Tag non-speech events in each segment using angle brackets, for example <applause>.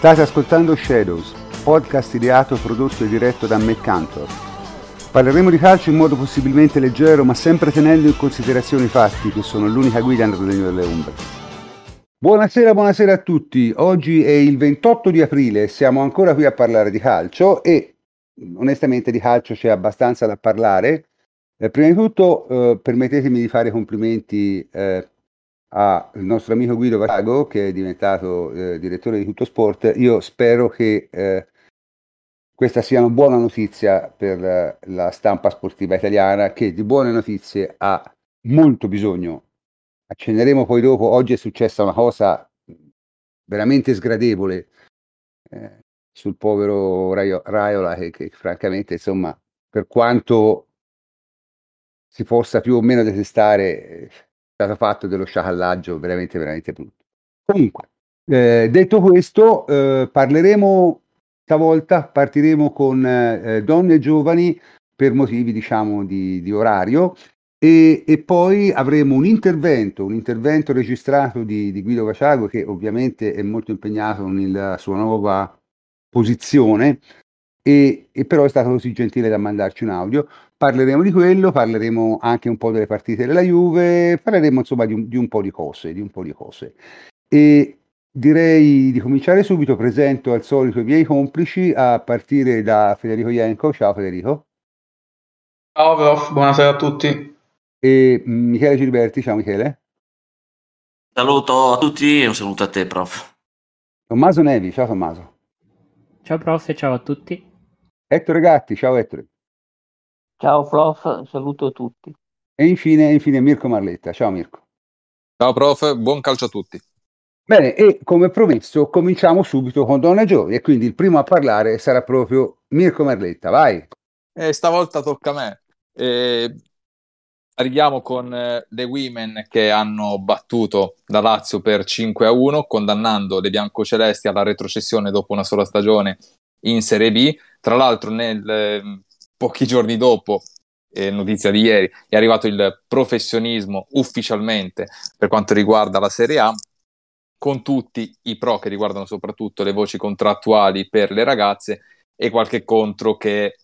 State ascoltando Shadows, podcast ideato, prodotto e diretto da McCantor. Parleremo di calcio in modo possibilmente leggero, ma sempre tenendo in considerazione i fatti, che sono l'unica guida nel regno delle ombre. Buonasera, buonasera a tutti. Oggi è il 28 di aprile, siamo ancora qui a parlare di calcio e onestamente di calcio c'è abbastanza da parlare. Eh, prima di tutto eh, permettetemi di fare complimenti eh, al nostro amico Guido Vago che è diventato eh, direttore di Tutto Sport. Io spero che eh, questa sia una buona notizia per eh, la stampa sportiva italiana che di buone notizie ha molto bisogno. Accenneremo poi dopo, oggi è successa una cosa veramente sgradevole eh, sul povero Raio, Raiola che, che francamente insomma per quanto si possa più o meno detestare eh, stato fatto dello sciacallaggio veramente, veramente brutto. Comunque, eh, detto questo, eh, parleremo stavolta, partiremo con eh, donne giovani per motivi, diciamo, di, di orario e, e, poi avremo un intervento, un intervento registrato di, di Guido Vaciago che ovviamente è molto impegnato nella sua nuova posizione e, e, però è stato così gentile da mandarci un audio. Parleremo di quello, parleremo anche un po' delle partite della Juve, parleremo insomma di un, di un po' di cose, di un po' di cose. E direi di cominciare subito, presento al solito i miei complici a partire da Federico Ienco. Ciao Federico. Ciao prof, buonasera a tutti. E Michele Gilberti, ciao Michele. Saluto a tutti e un saluto a te prof. Tommaso Nevi, ciao Tommaso. Ciao prof e ciao a tutti. Ettore Gatti, ciao Ettore. Ciao prof, saluto tutti. E infine, infine Mirko Marletta, ciao Mirko. Ciao prof, buon calcio a tutti. Bene, e come promesso cominciamo subito con Donna Giovani e quindi il primo a parlare sarà proprio Mirko Marletta, vai. E stavolta tocca a me. E arriviamo con eh, le Women che hanno battuto la Lazio per 5 a 1, condannando le biancocelesti alla retrocessione dopo una sola stagione in Serie B. Tra l'altro, nel, eh, pochi giorni dopo, eh, notizia di ieri, è arrivato il professionismo ufficialmente per quanto riguarda la Serie A, con tutti i pro che riguardano soprattutto le voci contrattuali per le ragazze e qualche contro che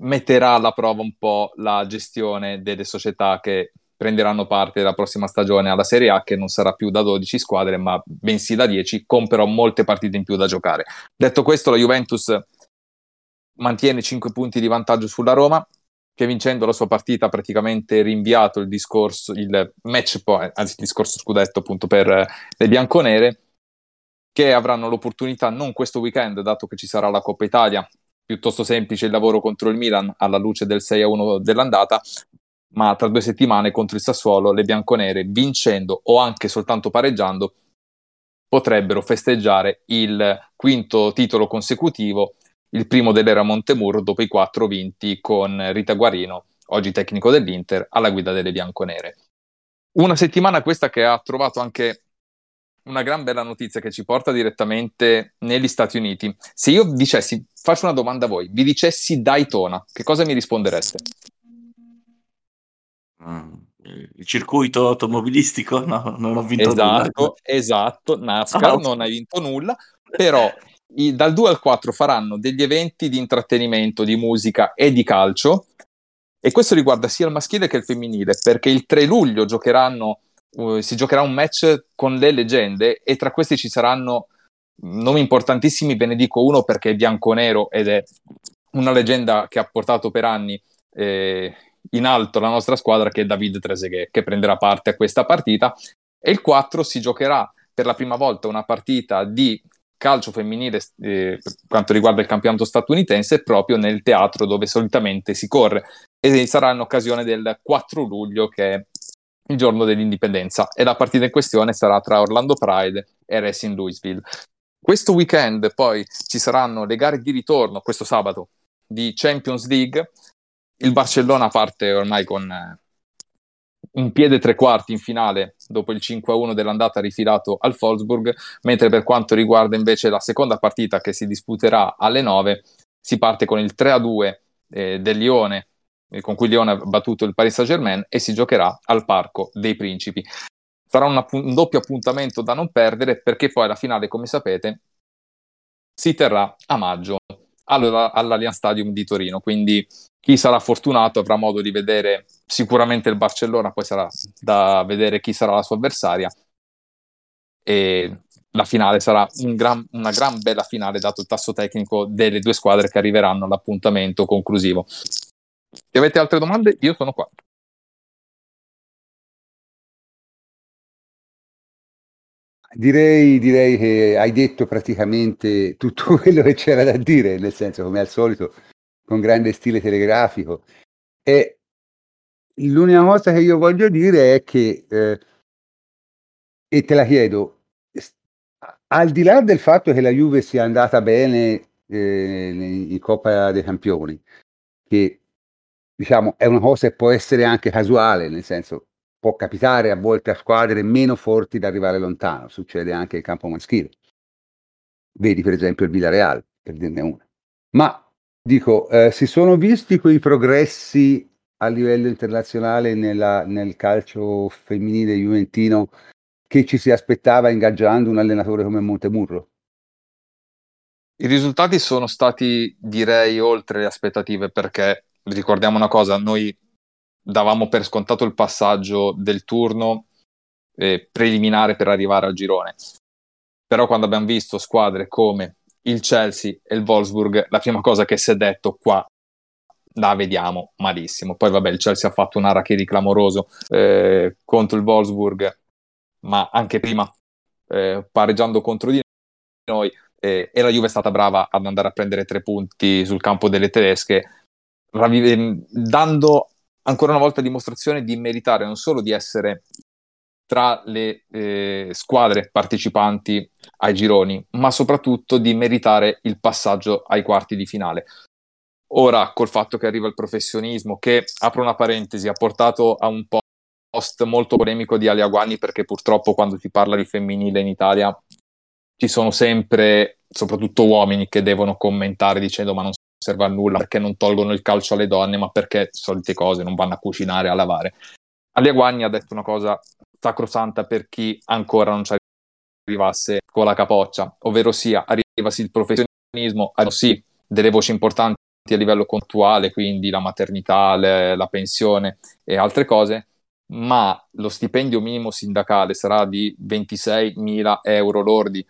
metterà alla prova un po' la gestione delle società che prenderanno parte della prossima stagione alla Serie A, che non sarà più da 12 squadre, ma bensì da 10, con però molte partite in più da giocare. Detto questo, la Juventus mantiene 5 punti di vantaggio sulla Roma, che vincendo la sua partita ha praticamente rinviato il discorso, il match, poi, anzi il discorso scudetto appunto per le bianconere, che avranno l'opportunità non questo weekend, dato che ci sarà la Coppa Italia, piuttosto semplice il lavoro contro il Milan alla luce del 6-1 dell'andata, ma tra due settimane contro il Sassuolo le bianconere, vincendo o anche soltanto pareggiando, potrebbero festeggiare il quinto titolo consecutivo, il primo dell'era Montemurro dopo i quattro vinti con Rita Guarino, oggi tecnico dell'Inter, alla guida delle bianconere. Una settimana questa che ha trovato anche una gran bella notizia che ci porta direttamente negli Stati Uniti. Se io dicessi, faccio una domanda a voi, vi dicessi Daytona, che cosa mi rispondereste? Mm, il circuito automobilistico? No, non ho vinto esatto, nulla. Esatto, NASCAR, oh. non hai vinto nulla, però <laughs> i, dal 2 al 4 faranno degli eventi di intrattenimento, di musica e di calcio, e questo riguarda sia il maschile che il femminile, perché il 3 luglio giocheranno uh, si giocherà un match con le leggende e tra questi ci saranno nomi importantissimi, ve ne dico uno perché è bianco-nero ed è una leggenda che ha portato per anni eh, in alto la nostra squadra che è David Trezeguet che prenderà parte a questa partita. E il 4 si giocherà per la prima volta una partita di calcio femminile eh, per quanto riguarda il campionato statunitense proprio nel teatro dove solitamente si corre e sarà in occasione del 4 luglio che è il giorno dell'indipendenza e la partita in questione sarà tra Orlando Pride e Racing Louisville. Questo weekend poi ci saranno le gare di ritorno, questo sabato, di Champions League. Il Barcellona parte ormai con eh, un piede tre quarti in finale dopo il 5-1 dell'andata rifilato al Wolfsburg, mentre per quanto riguarda invece la seconda partita che si disputerà alle 9, si parte con il 3-2 eh, del Lione con cui Lione ha battuto il Paris Saint-Germain e si giocherà al Parco dei Principi. Sarà un, un doppio appuntamento da non perdere perché poi alla finale, come sapete, si terrà a maggio allora, Stadium di Torino. Quindi chi sarà fortunato avrà modo di vedere sicuramente il Barcellona, poi sarà da vedere chi sarà la sua avversaria. E la finale sarà un gran, una gran bella finale, dato il tasso tecnico delle due squadre che arriveranno all'appuntamento conclusivo. Se avete altre domande, io sono qua. Direi, direi che hai detto praticamente tutto <laughs> quello che c'era da dire, nel senso, come al solito, con grande stile telegrafico. E l'unica cosa che io voglio dire è che, eh, e te la chiedo, al di là del fatto che la Juve sia andata bene eh, in Coppa dei Campioni, che diciamo è una cosa che può essere anche casuale, nel senso può capitare a volte a squadre meno forti da arrivare lontano, succede anche in campo maschile. Vedi per esempio il Villarreal, per dirne una. Ma dico, eh, si sono visti quei progressi a livello internazionale nella, nel calcio femminile juventino che ci si aspettava ingaggiando un allenatore come Montemurro? I risultati sono stati, direi, oltre le aspettative perché, ricordiamo una cosa, noi davamo per scontato il passaggio del turno eh, preliminare per arrivare al girone. Però quando abbiamo visto squadre come il Chelsea e il Wolfsburg, la prima cosa che si è detto qua la vediamo malissimo. Poi vabbè, il Chelsea ha fatto un arachiri clamoroso eh, contro il Wolfsburg, ma anche prima eh, pareggiando contro di noi eh, e la Juve è stata brava ad andare a prendere tre punti sul campo delle tedesche, ravive- dando ancora una volta dimostrazione di meritare non solo di essere tra le eh, squadre partecipanti ai gironi, ma soprattutto di meritare il passaggio ai quarti di finale. Ora, col fatto che arriva il professionismo, che apro una parentesi, ha portato a un post molto polemico di Aliaguani, perché purtroppo quando si parla di femminile in Italia ci sono sempre, soprattutto uomini, che devono commentare dicendo ma non serve a nulla perché non tolgono il calcio alle donne, ma perché solite cose non vanno a cucinare, a lavare. Aliaguagni ha detto una cosa sacrosanta per chi ancora non ci arrivasse con la capoccia, ovvero sia arrivasi il professionismo, sì, delle voci importanti a livello contuale, quindi la maternità, le, la pensione e altre cose, ma lo stipendio minimo sindacale sarà di 26.000 euro lordi,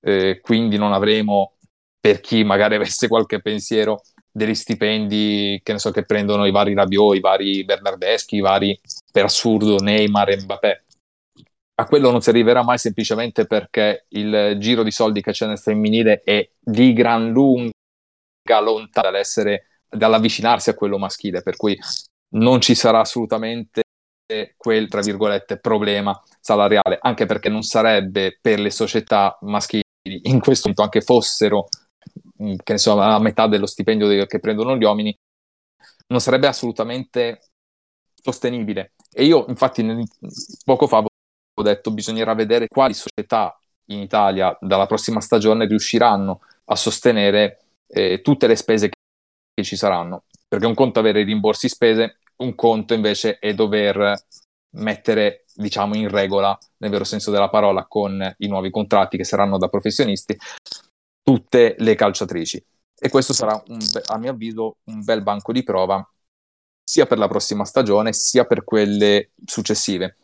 eh, quindi non avremo per chi magari <laughs> avesse qualche pensiero degli stipendi che ne so che prendono i vari Rabiot, i vari Bernardeschi, i vari per assurdo Neymar e Mbappé. A quello non si arriverà mai semplicemente perché il giro di soldi che c'è nel femminile è di gran lunga lontano dall'essere, dall'avvicinarsi a quello maschile, per cui non ci sarà assolutamente quel, tra virgolette, problema salariale, anche perché non sarebbe per le società maschili in questo momento anche fossero che ne so, a metà dello stipendio che prendono gli uomini, non sarebbe assolutamente sostenibile. E io, infatti, poco fa ho detto bisognerà vedere quali società in Italia dalla prossima stagione riusciranno a sostenere eh, tutte le spese che, che ci saranno. Perché un conto è avere i rimborsi spese, un conto invece è dover mettere diciamo in regola nel vero senso della parola con i nuovi contratti che saranno da professionisti tutte le calciatrici. E questo sarà, un, a mio avviso, un bel banco di prova sia per la prossima stagione sia per quelle successive.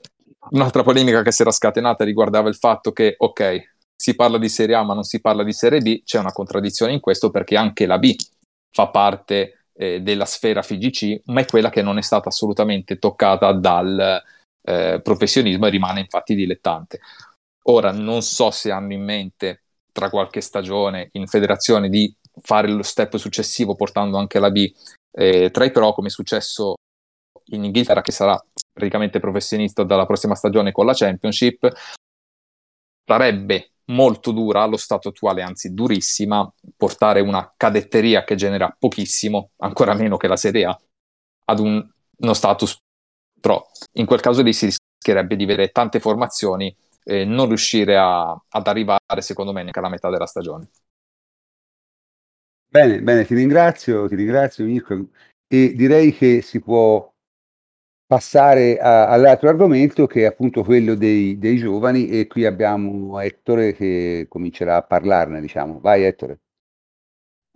Un'altra polemica che si era scatenata riguardava il fatto che, ok, si parla di Serie A ma non si parla di Serie B, c'è una contraddizione in questo perché anche la B fa parte eh, della sfera FIGC, ma è quella che non è stata assolutamente toccata dal eh, professionismo e rimane infatti dilettante. Ora non so se hanno in mente tra qualche stagione in federazione di fare lo step successivo portando anche la B eh, tra i pro come è successo in Inghilterra che sarà praticamente professionista dalla prossima stagione con la Championship sarebbe molto dura allo stato attuale, anzi durissima, portare una cadetteria che genera pochissimo, ancora meno che la Serie A, ad un, uno status pro. In quel caso lì si rischierebbe di avere tante formazioni e non riuscire a, ad arrivare, secondo me, neanche alla metà della stagione. Bene, bene, ti ringrazio, ti ringrazio Mirko e direi che si può passare a, all'altro argomento che è appunto quello dei, dei, giovani e qui abbiamo Ettore che comincerà a parlarne, diciamo. Vai Ettore.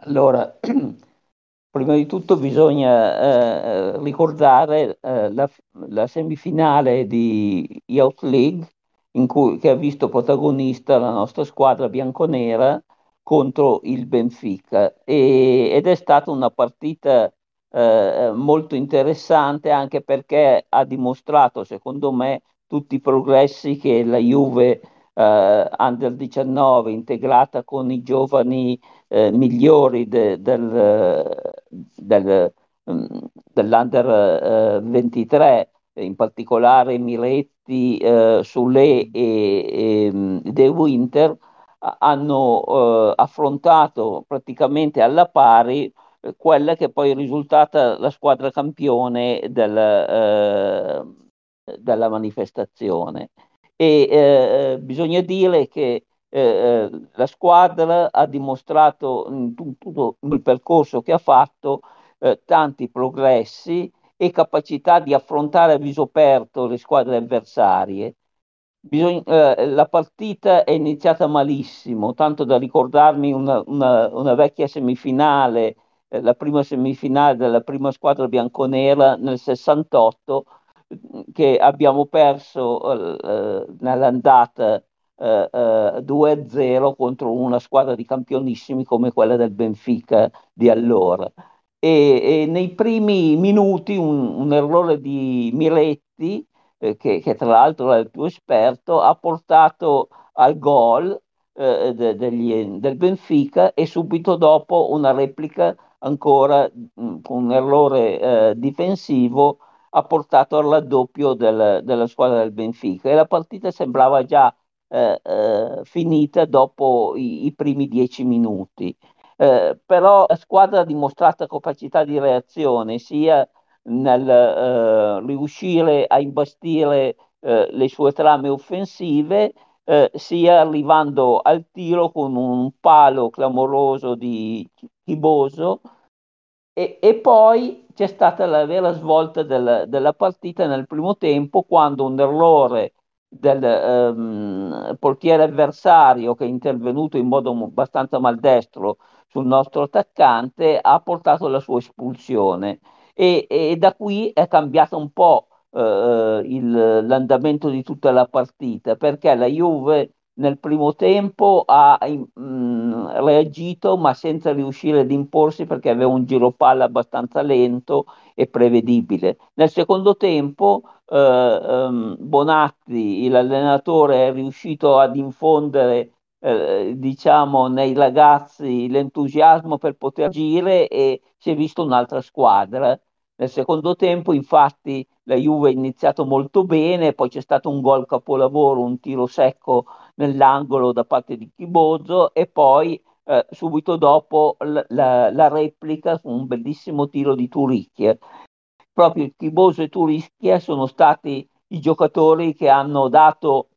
Allora, <clears throat> prima di tutto bisogna eh, ricordare eh, la, la, semifinale di Youth League cui, che ha visto protagonista la nostra squadra bianconera contro il Benfica. E, ed è stata una partita eh, molto interessante anche perché ha dimostrato, secondo me, tutti i progressi che la Juve eh, Under 19 integrata con i giovani eh, migliori de, del, del, mm, dell'Under 23, eh, in particolare Miretti, eh, Sule e, e mm, De Winter, hanno eh, affrontato praticamente alla pari eh, quella che poi è risultata la squadra campione del, eh, della manifestazione. E eh, bisogna dire che eh, eh, la squadra ha dimostrato in tutto il percorso che ha fatto eh, tanti progressi e capacità di affrontare a viso aperto le squadre avversarie. Bisogna, eh, la partita è iniziata malissimo, tanto da ricordarmi una, una, una vecchia semifinale, eh, la prima semifinale della prima squadra bianconera nel 68, che abbiamo perso eh, nell'andata eh, 2-0 contro una squadra di campionissimi come quella del Benfica di allora. E, e nei primi minuti un, un errore di Miretti eh, che, che, tra l'altro è il più esperto, ha portato al gol eh, de, degli, del Benfica e subito dopo una replica ancora mm, con un errore eh, difensivo ha portato al raddoppio del, della squadra del Benfica e la partita sembrava già eh, eh, finita dopo i, i, primi dieci minuti. Eh, però la squadra ha dimostrato capacità di reazione sia nel eh, riuscire a imbastire eh, le sue trame offensive, eh, sia arrivando al tiro con un palo clamoroso di Chiboso. E, e poi c'è stata la vera svolta del, della partita nel primo tempo quando un errore del ehm, portiere avversario che è intervenuto in modo abbastanza maldestro sul nostro attaccante ha portato alla sua espulsione e, e da qui è cambiato un po' eh, il, l'andamento di tutta la partita perché la Juve nel primo tempo ha mh, mm, reagito ma senza riuscire ad imporsi perché aveva un giro palla abbastanza lento e prevedibile. Nel secondo tempo eh, ehm, Bonatti, l'allenatore, è riuscito ad infondere eh, diciamo nei ragazzi l'entusiasmo per poter agire e si è visto un'altra squadra nel secondo tempo, infatti, la Juve ha iniziato molto bene, poi c'è stato un gol capolavoro, un tiro secco nell'angolo da parte di Chibozzo e poi eh, subito dopo la, la, la, replica su un bellissimo tiro di Turicchia. Proprio Chibozzo e Turicchia sono stati i giocatori che hanno dato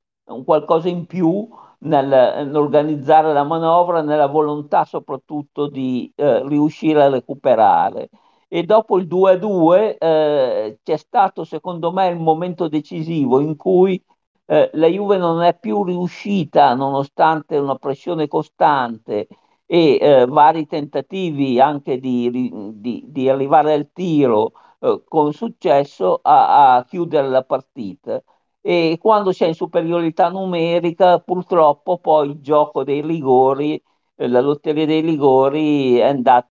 qualcosa in più nel, nell'organizzare la manovra, nella volontà soprattutto di eh, riuscire a recuperare e dopo il 2-2 eh, c'è stato secondo me il momento decisivo in cui eh, la Juve non è più riuscita, nonostante una pressione costante e eh, vari tentativi anche di, di, di arrivare al tiro eh, con successo, a, a, chiudere la partita. E quando si è in superiorità numerica, purtroppo poi il gioco dei rigori, eh, la lotteria dei rigori è andata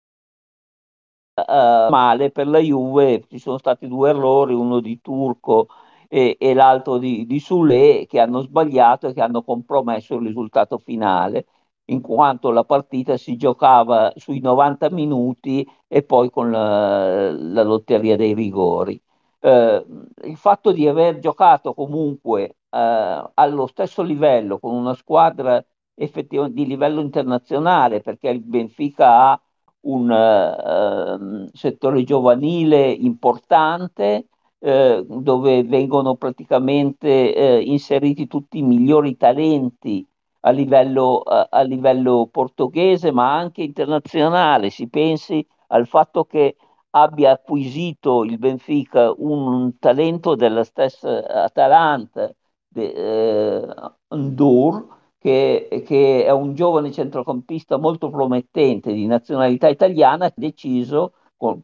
uh, male per la Juve, ci sono stati due errori, uno di Turco e, e l'altro di, di Sule che hanno sbagliato e che hanno compromesso il risultato finale in quanto la partita si giocava sui 90 minuti e poi con la, la lotteria dei rigori. Eh, il fatto di aver giocato comunque eh, allo stesso livello con una squadra effettivamente di livello internazionale, perché il Benfica ha un uh, settore giovanile importante uh, dove vengono praticamente uh, inseriti tutti i migliori talenti a livello, a livello portoghese ma anche internazionale. Si pensi al fatto che abbia acquisito il Benfica un talento della stessa Atalanta, de, Ndur, che, che, è un giovane centrocampista molto promettente di nazionalità italiana, ha deciso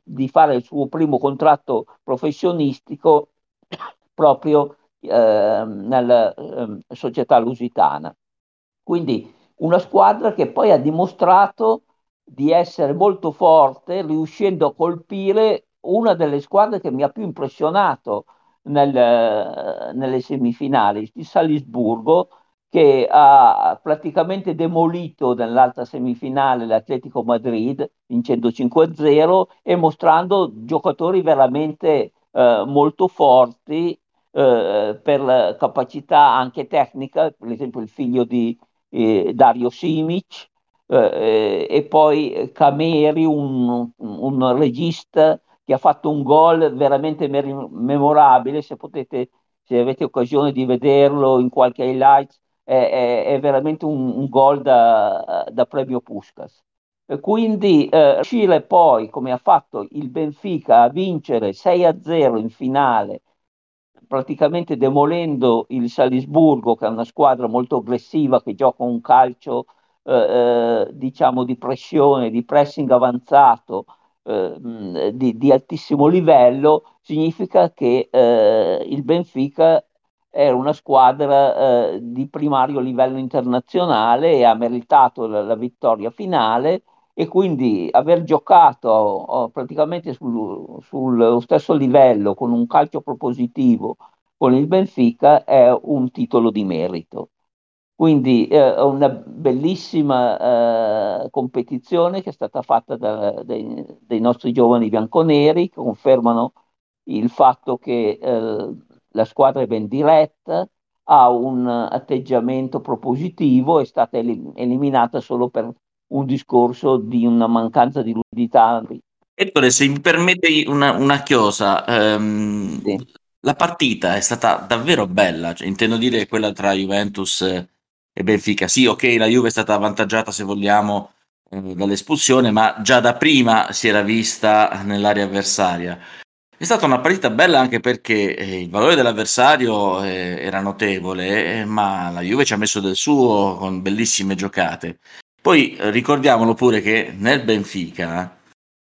di fare il suo primo contratto professionistico <coughs> proprio eh, nella eh, società lusitana. Quindi una squadra che poi ha dimostrato di essere molto forte, riuscendo a colpire una delle squadre che mi ha più impressionato nel, nelle semifinali, il Salisburgo, che ha praticamente demolito nell'altra semifinale l'Atletico Madrid vincendo 5-0 e mostrando giocatori veramente eh, molto forti eh, per capacità anche tecnica, per esempio il figlio di eh, Dario Simic eh, e poi Cameri, un, un regista che ha fatto un gol veramente memorabile, se potete, se avete occasione di vederlo in qualche highlights, è, è, è veramente un, un gol da, da, premio Puskas. Quindi eh, riuscire poi, come ha fatto il Benfica, a vincere 6-0 in finale, praticamente demolendo il Salisburgo, che è una squadra molto aggressiva, che gioca un calcio eh, eh diciamo di pressione, di pressing avanzato, eh, di, di, altissimo livello, significa che eh, il Benfica era una squadra eh, di primario livello internazionale e ha meritato la, la vittoria finale e quindi aver giocato oh, praticamente sul, sullo stesso livello con un calcio propositivo con il Benfica è un titolo di merito. Quindi è eh, una bellissima eh, competizione che è stata fatta da, dai, dai, nostri giovani bianconeri che confermano il fatto che eh, la squadra è ben diretta, ha un atteggiamento propositivo, è stata elim- eliminata solo per un discorso di una mancanza di lucidità. Ettore, se mi permette una, una chiosa, ehm, sì. la partita è stata davvero bella, cioè, intendo dire quella tra Juventus e Benfica. Sì, ok, la Juve è stata avvantaggiata, se vogliamo, eh, dall'espulsione, ma già da prima si era vista nell'area avversaria. È stata una partita bella anche perché eh, il valore dell'avversario eh, era notevole, eh, ma la Juve ci ha messo del suo con bellissime giocate. Poi eh, ricordiamolo pure che nel Benfica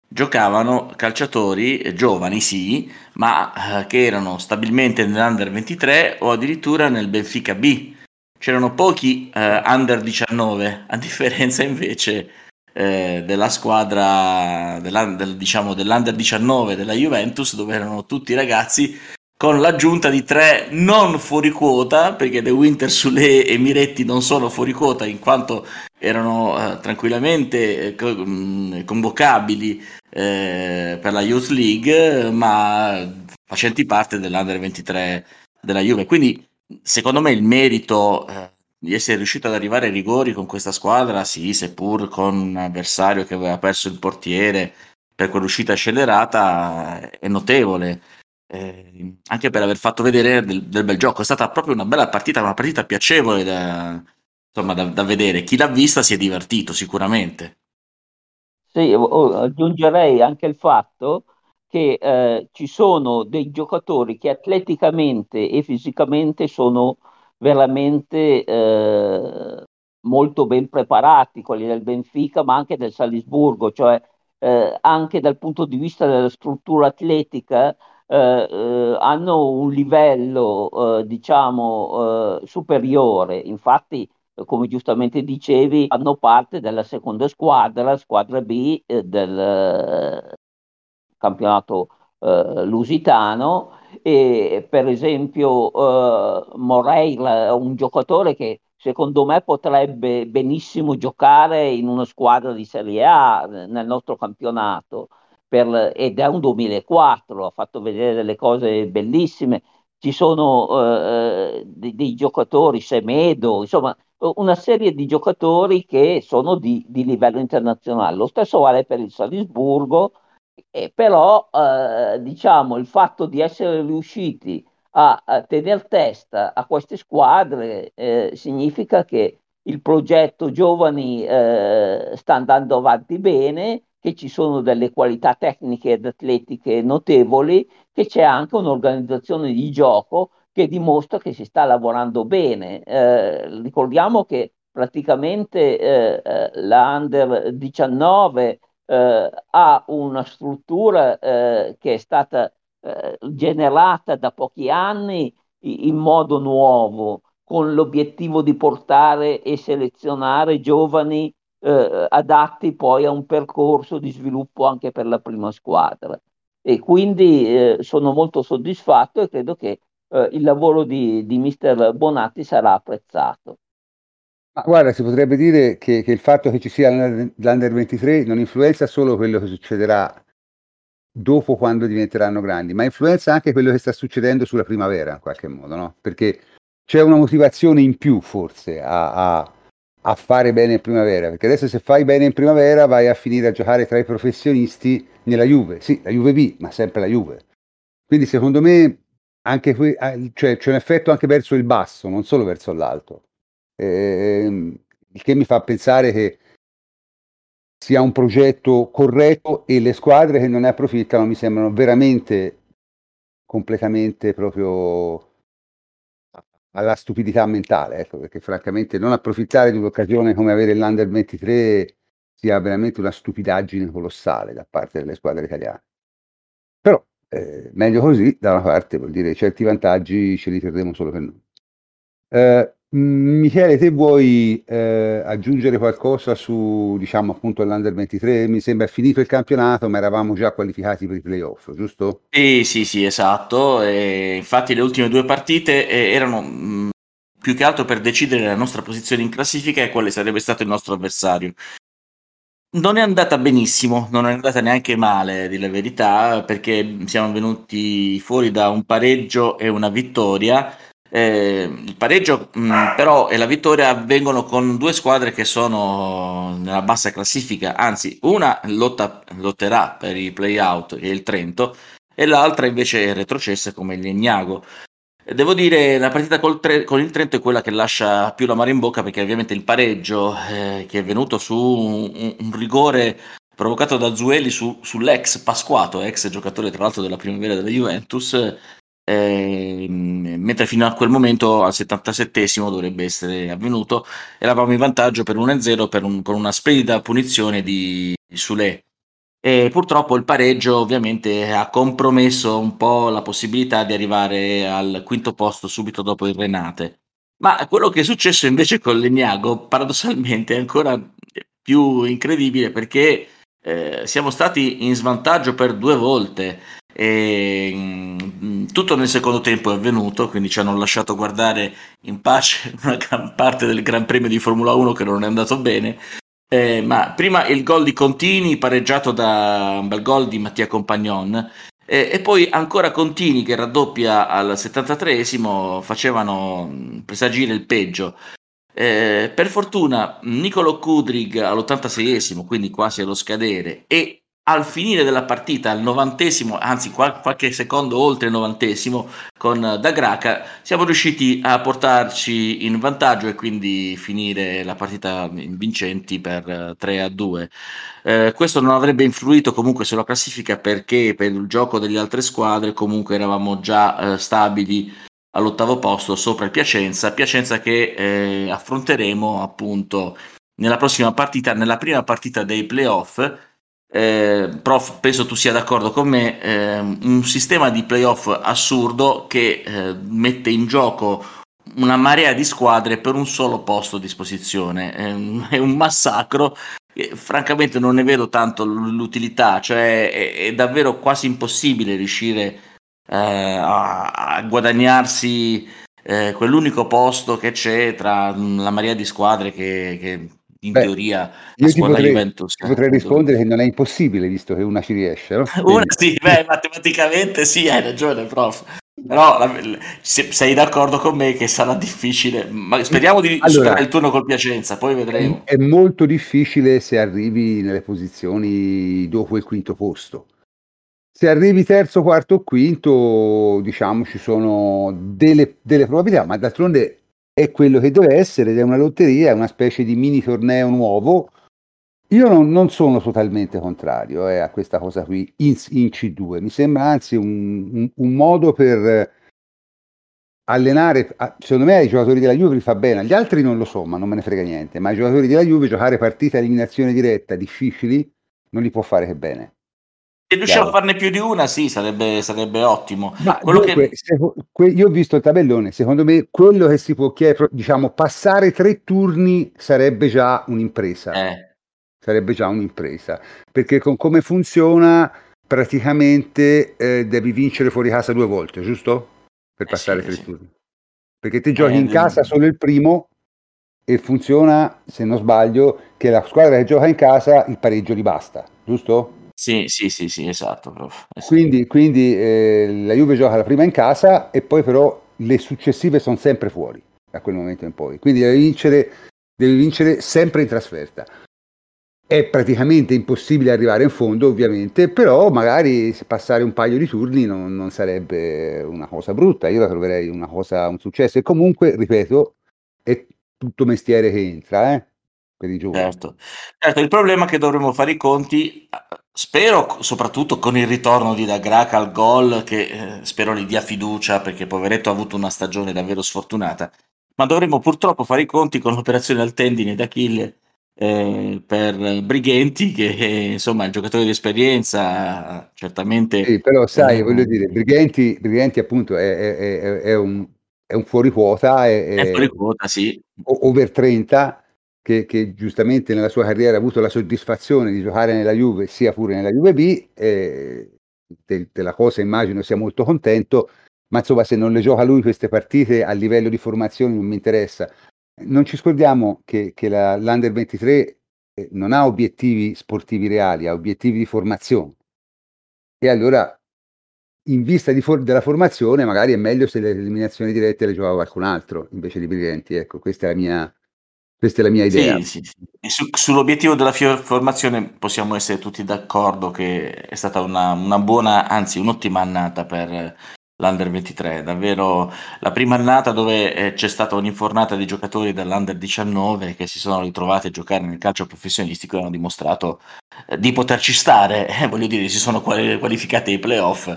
giocavano calciatori eh, giovani, sì, ma che erano stabilmente nell'Under 23 o addirittura nel Benfica B. C'erano pochi Under 19, a differenza invece eh, della squadra del, diciamo, dell'Under 19 della Juventus, dove erano tutti ragazzi con l'aggiunta di tre non fuori quota, perché The Winter Sule e Miretti non sono fuori quota in quanto erano eh, tranquillamente eh, mm, convocabili eh, per la Youth League, ma facenti parte dell'Under 23 della Juve. Quindi, secondo me, il merito eh, di essere riuscito ad arrivare ai rigori con questa squadra, sì, seppur con un avversario che aveva perso il portiere per quell'uscita scellerata, è notevole. Eh, anche per aver fatto vedere del, del, bel gioco. È stata proprio una bella partita, una partita piacevole da, insomma, da, da vedere. Chi l'ha vista si è divertito sicuramente. Sì, aggiungerei anche il fatto che eh, ci sono dei giocatori che atleticamente e fisicamente sono veramente eh, molto ben preparati, quelli del Benfica, ma anche del Salisburgo, cioè eh, anche dal punto di vista della struttura atletica eh, eh hanno un livello, eh, diciamo, eh, superiore. Infatti, come giustamente dicevi, fanno parte della seconda squadra, squadra B del campionato lusitano e per esempio uh, Moreira, un giocatore che secondo me potrebbe benissimo giocare in una squadra di Serie A nel nostro campionato per, ed è un 2004, ha fatto vedere delle cose bellissime. Ci sono uh, dei, dei, giocatori, Semedo, insomma, una serie di giocatori che sono di, di livello internazionale. Lo stesso vale per il Salisburgo, eh, però eh, diciamo il fatto di essere riusciti a, a tenere testa a queste squadre eh, significa che il progetto giovani eh, sta andando avanti bene, che ci sono delle qualità tecniche ed atletiche notevoli, che c'è anche un'organizzazione di gioco che dimostra che si sta lavorando bene. Eh, ricordiamo che praticamente la Under 19 eh, ha una struttura eh, che è stata eh, generata da pochi anni in modo nuovo, con l'obiettivo di portare e selezionare giovani eh, adatti poi a un percorso di sviluppo anche per la prima squadra. E quindi eh, sono molto soddisfatto e credo che eh, il lavoro di, di mister Bonatti sarà apprezzato. Ma guarda, si potrebbe dire che, che il fatto che ci sia l'Under 23 non influenza solo quello che succederà dopo quando diventeranno grandi, ma influenza anche quello che sta succedendo sulla primavera in qualche modo, no? Perché c'è una motivazione in più forse a, a, a, fare bene in primavera, perché adesso se fai bene in primavera vai a finire a giocare tra i professionisti nella Juve, sì, la Juve B, ma sempre la Juve. Quindi secondo me anche qui, cioè, c'è un effetto anche verso il basso, non solo verso l'alto eh, il che mi fa pensare che sia un progetto corretto e le squadre che non ne approfittano mi sembrano veramente completamente proprio alla stupidità mentale, ecco, perché francamente non approfittare di un'occasione come avere l'Under 23 sia veramente una stupidaggine colossale da parte delle squadre italiane. Però eh, meglio così, da una parte vuol dire certi vantaggi ce li terremo solo per noi. Eh, Michele, te vuoi eh, aggiungere qualcosa su, diciamo, appunto l'Under 23? Mi sembra finito il campionato, ma eravamo già qualificati per i playoff, giusto? Sì, sì, sì, esatto. E infatti le ultime due partite eh, erano mh, mm, più che altro per decidere la nostra posizione in classifica e quale sarebbe stato il nostro avversario. Non è andata benissimo, non è andata neanche male, di la verità, perché siamo venuti fuori da un pareggio e una vittoria eh, il pareggio mh, mm, però e la vittoria avvengono con due squadre che sono nella bassa classifica, anzi una lotta, lotterà per i play-out e il Trento e l'altra invece è retrocessa come il Legnago. Devo dire, la partita tre, con il Trento è quella che lascia più la mare in bocca perché ovviamente il pareggio eh, che è venuto su un, un rigore provocato da Zueli su, sull'ex Pasquato, ex giocatore tra l'altro della primavera della Juventus, eh, mentre fino a quel momento al 77 dovrebbe essere avvenuto eravamo in vantaggio per 1-0 per un, con una splendida punizione di Sule. E purtroppo il pareggio ovviamente ha compromesso un po' la possibilità di arrivare al quinto posto subito dopo il Renate. Ma quello che è successo invece con Legnago paradossalmente è ancora più incredibile perché eh, siamo stati in svantaggio per due volte e, mm, tutto nel secondo tempo è avvenuto, quindi ci hanno lasciato guardare in pace <laughs> una gran parte del Gran Premio di Formula 1 che non è andato bene. Eh, ma prima il gol di Contini pareggiato da un bel gol di Mattia Compagnon eh, e poi ancora Contini che raddoppia al 73esimo facevano mm, presagire il peggio. Eh, per fortuna Nicolo Kudrig all'86esimo, quindi quasi allo scadere, e al finire della partita, al novantesimo, anzi qualche secondo oltre il novantesimo, con Da Graca, siamo riusciti a portarci in vantaggio e quindi finire la partita vincenti per 3 eh, a 2. Eh, questo non avrebbe influito comunque sulla classifica perché per il gioco delle altre squadre comunque eravamo già eh, stabili all'ottavo posto sopra il Piacenza, Piacenza che eh, affronteremo appunto nella prossima partita, nella prima partita dei playoff eh, prof, penso tu sia d'accordo con me, eh, un sistema di playoff assurdo che eh, mette in gioco una marea di squadre per un solo posto a disposizione. <laughs> è un massacro. francamente non ne vedo tanto l'utilità, cioè è, è davvero quasi impossibile riuscire eh, a, a, guadagnarsi eh, quell'unico posto che c'è tra la marea di squadre che, che in Beh, teoria io ti potrei, Juventus, ti potrei rispondere che non è impossibile visto che una ci riesce no? <laughs> una sì, beh, matematicamente sì hai ragione prof. Però la, se, sei d'accordo con me che sarà difficile ma speriamo di allora, superare il turno col Piacenza poi vedremo. È, è molto difficile se arrivi nelle posizioni dopo il quinto posto. Se arrivi terzo, quarto o quinto, diciamo ci sono delle, delle probabilità, ma d'altronde è quello che deve essere ed è una lotteria, è una specie di mini torneo nuovo. Io non, non sono totalmente contrario eh, a questa cosa qui in, in, C2, mi sembra anzi un, un, un modo per allenare, secondo me ai giocatori della Juve li fa bene, agli altri non lo so, ma non me ne frega niente, ma ai giocatori della Juve giocare partite a eliminazione diretta difficili non li può fare che bene. Se riusciamo a farne più di una, sì, sarebbe, sarebbe ottimo. Ma dunque, che... se, que, io ho visto il tabellone, secondo me quello che si può chiedere, diciamo, passare tre turni sarebbe già un'impresa. Eh. Sarebbe già un'impresa. Perché con come funziona, praticamente eh, devi vincere fuori casa due volte, giusto? Per eh passare sì, tre sì. turni. Perché ti giochi in eh, casa solo il primo e funziona, se non sbaglio, che la squadra che gioca in casa il pareggio gli basta, giusto? Sì, sì, sì, sì, esatto. esatto. Quindi, quindi eh, la Juve gioca la prima in casa e poi però le successive sono sempre fuori da quel momento in poi. Quindi devi vincere, devi vincere sempre in trasferta. È praticamente impossibile arrivare in fondo, ovviamente, però magari passare un paio di turni non, non sarebbe una cosa brutta. Io la troverei una cosa, un successo. E comunque, ripeto, è tutto mestiere che entra, eh? Per i giovani. Certo. certo, il problema è che dovremmo fare i conti, spero soprattutto con il ritorno di Dagraca al gol, che eh, spero gli dia fiducia perché poveretto ha avuto una stagione davvero sfortunata, ma dovremmo purtroppo fare i conti con l'operazione al tendine d'Achille eh, per Brighenti, che eh, insomma è un giocatore di esperienza, certamente... Sì, però sai, eh, voglio dire, Brighenti, Brighenti appunto è, è, è, è un, un fuori quota, è, fuori quota, sì. over 30 che, che, giustamente nella sua carriera ha avuto la soddisfazione di giocare nella Juve, sia pure nella Juve B, eh, della cosa immagino sia molto contento, ma insomma se non le gioca lui queste partite a livello di formazione non mi interessa. Non ci scordiamo che, che la, l'Under 23 eh, non ha obiettivi sportivi reali, ha obiettivi di formazione. E allora, in vista for- della formazione, magari è meglio se le eliminazioni dirette le giocava qualcun altro invece di Brighenti. Ecco, questa è la mia, questa è la mia idea. Sì, sì, sì. Su, sull'obiettivo della formazione possiamo essere tutti d'accordo che è stata una, una buona, anzi un'ottima annata per l'Under 23. Davvero la prima annata dove eh, c'è stata un'infornata di giocatori dall'Under 19 che si sono ritrovati a giocare nel calcio professionistico e hanno dimostrato eh, di poterci stare. <laughs> Eh, voglio dire, si sono quali- qualificati ai playoff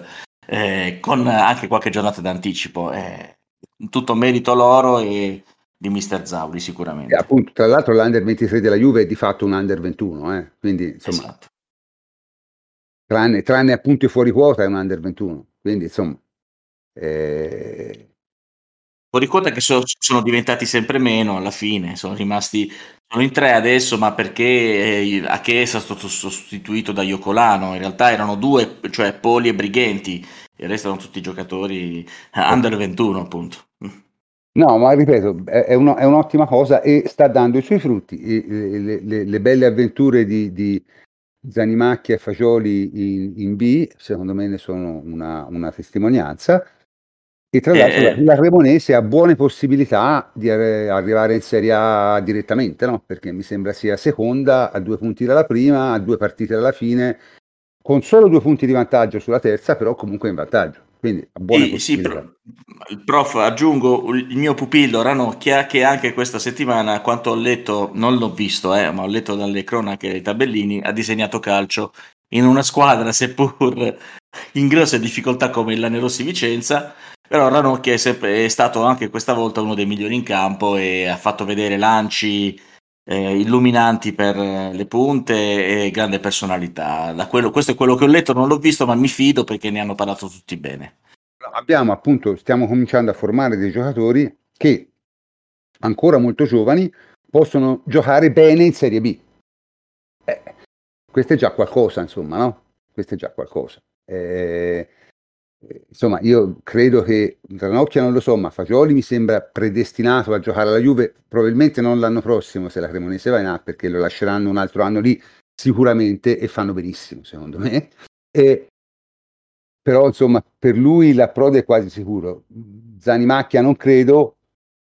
eh, con anche qualche giornata d'anticipo. Eh, tutto merito loro e di Mister Zauri sicuramente. E appunto, tra l'altro l'Under 23 della Juve è di fatto un Under 21, eh? quindi insomma, esatto. tranne, tranne, appunto i fuori quota è un Under 21, quindi insomma... Eh... Fuori quota che so, sono diventati sempre meno alla fine, sono rimasti sono in tre adesso, ma perché eh, a Chiesa è stato sostituito da Iocolano, in realtà erano due, cioè Poli e Brighenti, e restano tutti giocatori under 21 appunto. No, ma ripeto, è, uno, è, un'ottima cosa e sta dando i suoi frutti. Le, le, le, le belle avventure di, di Zanimacchia e Fagioli in, in, B, secondo me ne sono una, una testimonianza. E tra l'altro eh, la Cremonese ha buone possibilità di arrivare in Serie A direttamente, no? perché mi sembra sia seconda a due punti dalla prima, a due partite dalla fine, con solo due punti di vantaggio sulla terza, però comunque in vantaggio. Quindi buone sì, sì, il prof, aggiungo il mio pupillo Ranocchia che anche questa settimana, quanto ho letto, non l'ho visto, eh, ma ho letto dalle cronache dei tabellini, ha disegnato calcio in una squadra seppur in grosse difficoltà come il Lanerossi Vicenza, però Ranocchia è, sempre, è stato anche questa volta uno dei migliori in campo e ha fatto vedere lanci eh, illuminanti per le punte e grande personalità. Da quello, questo è quello che ho letto, non l'ho visto, ma mi fido perché ne hanno parlato tutti bene. Abbiamo appunto, stiamo cominciando a formare dei giocatori che ancora molto giovani possono giocare bene in Serie B. Eh, questo è già qualcosa, insomma, no? Questo è già qualcosa. Eh, insomma, io credo che Ranocchia non lo so, ma Fagioli mi sembra predestinato a giocare alla Juve, probabilmente non l'anno prossimo se la Cremonese va in A, perché lo lasceranno un altro anno lì sicuramente e fanno benissimo, secondo me. E, però, insomma, per lui l'approdo è quasi sicuro. Zanimacchia non credo,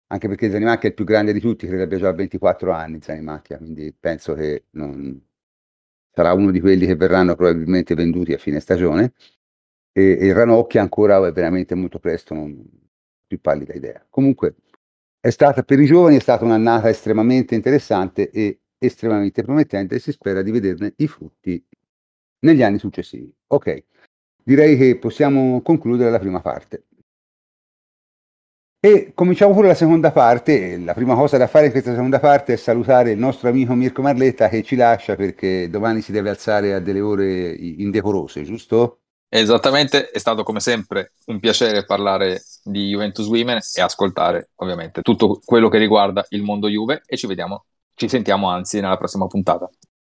anche perché Zanimacchia è il più grande di tutti, credo abbia già 24 anni Zanimacchia, quindi penso che non... sarà uno di quelli che verranno probabilmente venduti a fine stagione e, e Ranocchia ancora è veramente molto presto, non più pallida idea. Comunque è stata per i giovani è stata un'annata estremamente interessante e estremamente promettente e si spera di vederne i frutti negli anni successivi. Ok, direi che possiamo concludere la prima parte. E cominciamo pure la seconda parte. La prima cosa da fare in questa seconda parte è salutare il nostro amico Mirko Marletta che ci lascia perché domani si deve alzare a delle ore indecorose, giusto? Esattamente, è stato come sempre un piacere parlare di Juventus Women e ascoltare ovviamente tutto quello che riguarda il mondo Juve e ci vediamo, ci sentiamo anzi nella prossima puntata.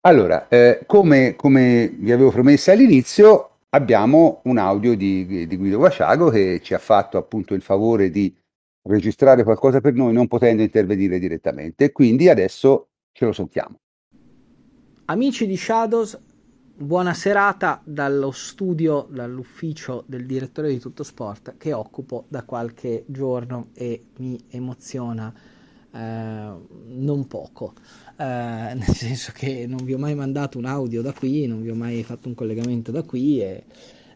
Allora, eh, come, come vi avevo promesso all'inizio, abbiamo un audio di, di Guido Vasciago che ci ha fatto appunto il favore di registrare qualcosa per noi non potendo intervenire direttamente. Quindi adesso ce lo sentiamo. Amici di Shadows, buona serata dallo studio, dall'ufficio del direttore di Tutto Sport che occupo da qualche giorno e mi emoziona eh, non poco. Eh, nel senso che non vi ho mai mandato un audio da qui, non vi ho mai fatto un collegamento da qui e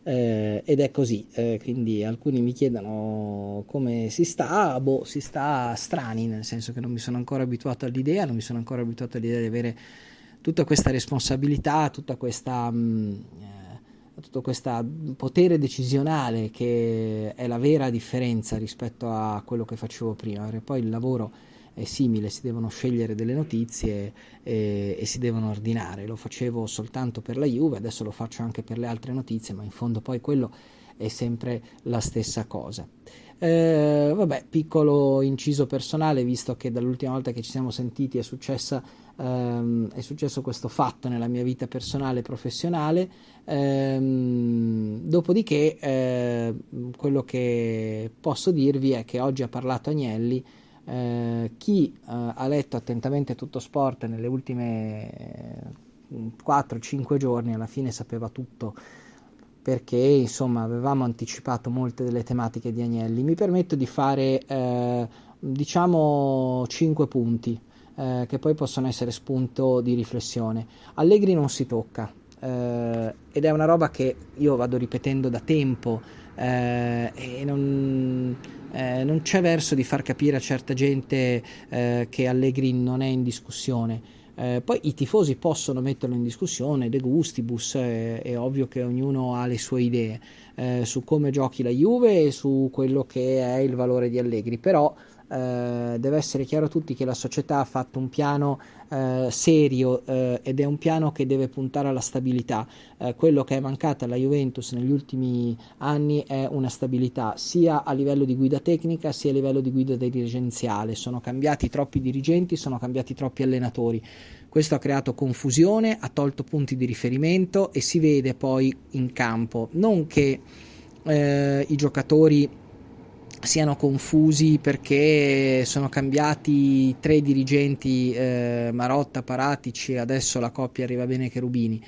eh, ed è così, eh, quindi alcuni mi chiedono come si sta, boh, si sta strani, nel senso che non mi sono ancora abituato all'idea, non mi sono ancora abituato all'idea di avere tutta questa responsabilità, tutta questa... Mh, mm, eh, tutto questo potere decisionale che è la vera differenza rispetto a quello che facevo prima, perché poi il lavoro è simile, si devono scegliere delle notizie e, e, si devono ordinare. Lo facevo soltanto per la Juve, adesso lo faccio anche per le altre notizie, ma in fondo poi quello è sempre la stessa cosa. Eh, vabbè, piccolo inciso personale, visto che dall'ultima volta che ci siamo sentiti è, successa, ehm, è successo questo fatto nella mia vita personale e professionale. Ehm, dopodiché, eh, quello che posso dirvi è che oggi ha parlato Agnelli eh, chi eh, ha letto attentamente tutto sport nelle ultime 4-5 giorni alla fine sapeva tutto perché insomma avevamo anticipato molte delle tematiche di Agnelli. Mi permetto di fare eh, diciamo 5 punti eh, che poi possono essere spunto di riflessione. Allegri non si tocca eh, ed è una roba che io vado ripetendo da tempo eh, e non eh, non c'è verso di far capire a certa gente eh, che Allegri non è in discussione. Eh, poi i tifosi possono metterlo in discussione, de gustibus, eh, è ovvio che ognuno ha le sue idee eh, su come giochi la Juve e su quello che è il valore di Allegri, però eh, deve essere chiaro a tutti che la società ha fatto un piano eh, serio eh, ed è un piano che deve puntare alla stabilità. Eh, quello che è mancata alla Juventus negli ultimi anni è una stabilità sia a livello di guida tecnica sia a livello di guida dirigenziale. Sono cambiati troppi dirigenti, sono cambiati troppi allenatori. Questo ha creato confusione, ha tolto punti di riferimento e si vede poi in campo. Non che eh, i giocatori siano confusi perché sono cambiati tre dirigenti, eh, Marotta, Paratici e adesso la coppia arriva bene che Rubini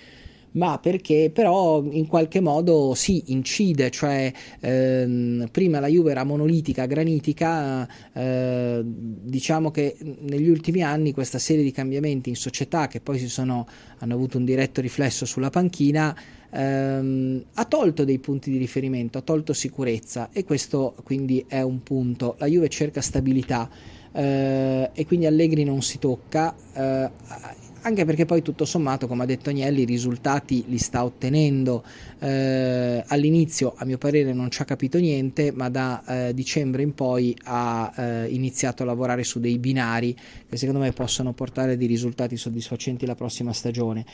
ma perché però in qualche modo sì, incide, cioè ehm, prima la Juve era monolitica, granitica, eh, diciamo che negli ultimi anni questa serie di cambiamenti in società che poi si sono, hanno avuto un diretto riflesso sulla panchina ehm, ha tolto dei punti di riferimento, ha tolto sicurezza e questo quindi è un punto. La Juve cerca stabilità eh, e quindi Allegri non si tocca. Eh, anche perché poi tutto sommato, come ha detto Agnelli, i risultati li sta ottenendo. Eh, all'inizio, a mio parere, non ci ha capito niente, ma da eh, dicembre in poi ha eh, iniziato a lavorare su dei binari che secondo me possono portare dei risultati soddisfacenti la prossima stagione.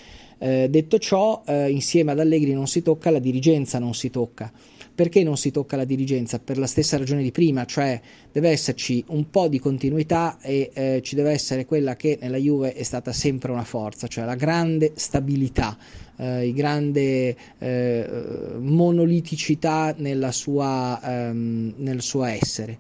Eh, detto ciò, eh, insieme ad Allegri non si tocca, la dirigenza non si tocca. Perché non si tocca la dirigenza? Per la stessa ragione di prima, cioè deve esserci un po' di continuità e eh, ci deve essere quella che nella Juve è stata sempre una forza, cioè la grande stabilità, eh, il grande eh, monoliticità sua, ehm, nel suo essere.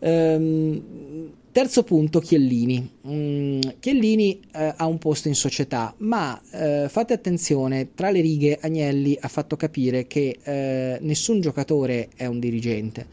Ehm, Terzo punto, Chiellini. Mm, Chiellini eh, ha un posto in società, ma eh, fate attenzione, tra le righe Agnelli ha fatto capire che eh, nessun giocatore è un dirigente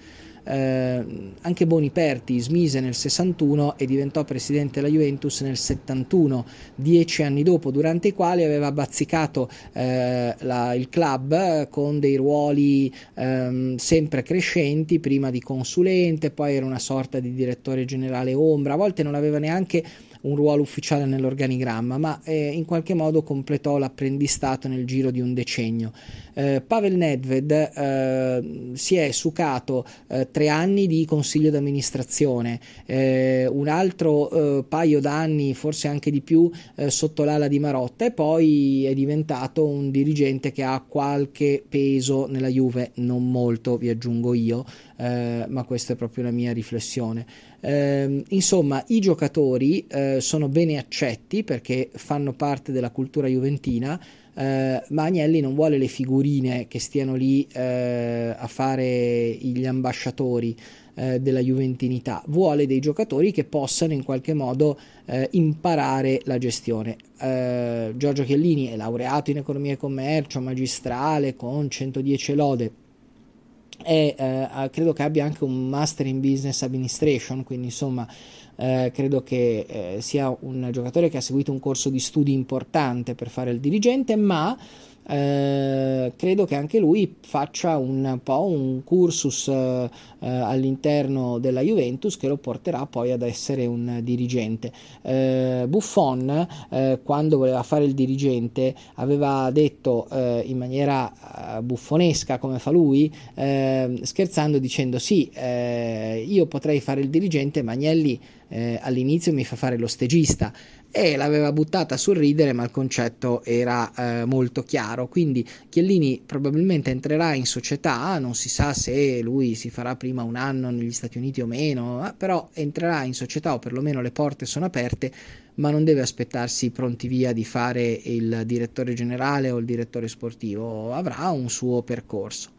eh, anche Boniperti smise nel 61 e diventò presidente della Juventus nel 71, dieci anni dopo, durante i quali aveva bazzicato eh, la, il club con dei ruoli ehm, sempre crescenti, prima di consulente, poi era una sorta di direttore generale ombra, a volte non aveva neanche un ruolo ufficiale nell'organigramma, ma eh, in qualche modo completò l'apprendistato nel giro di un decennio. Eh, Pavel Nedved eh, si è sucato eh, tre anni di consiglio d'amministrazione, eh, un altro paio d'anni, forse anche di più, sotto l'ala di Marotta e poi è diventato un dirigente che ha qualche peso nella Juve, non molto, vi aggiungo io, ma questa è proprio la mia riflessione. Eh, insomma, i giocatori eh, sono bene accetti perché fanno parte della cultura juventina, eh, ma Agnelli non vuole le figurine che stiano lì eh, a fare gli ambasciatori eh, della juventinità, vuole dei giocatori che possano in qualche modo eh, imparare la gestione. Giorgio Chiellini è laureato in economia e commercio, magistrale con 110 lode e eh, credo che abbia anche un master in business administration, quindi insomma eh, credo che eh, sia un giocatore che ha seguito un corso di studi importante per fare il dirigente, ma eh, credo che anche lui faccia un po' un cursus eh, eh, all'interno della Juventus che lo porterà poi ad essere un dirigente. Eh, Buffon, eh, quando voleva fare il dirigente, aveva detto in maniera buffonesca come fa lui, scherzando dicendo sì, io potrei fare il dirigente, ma Agnelli all'inizio mi fa fare lo stegista e l'aveva buttata sul ridere, ma il concetto era eh, molto chiaro. Quindi Chiellini probabilmente entrerà in società, non si sa se lui si farà prima un anno negli Stati Uniti o meno, eh, però entrerà in società o perlomeno le porte sono aperte, ma non deve aspettarsi pronti via di fare il direttore generale o il direttore sportivo, avrà un suo percorso.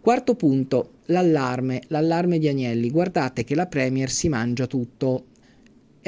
Quarto punto, l'allarme, l'allarme di Agnelli. Guardate che la Premier si mangia tutto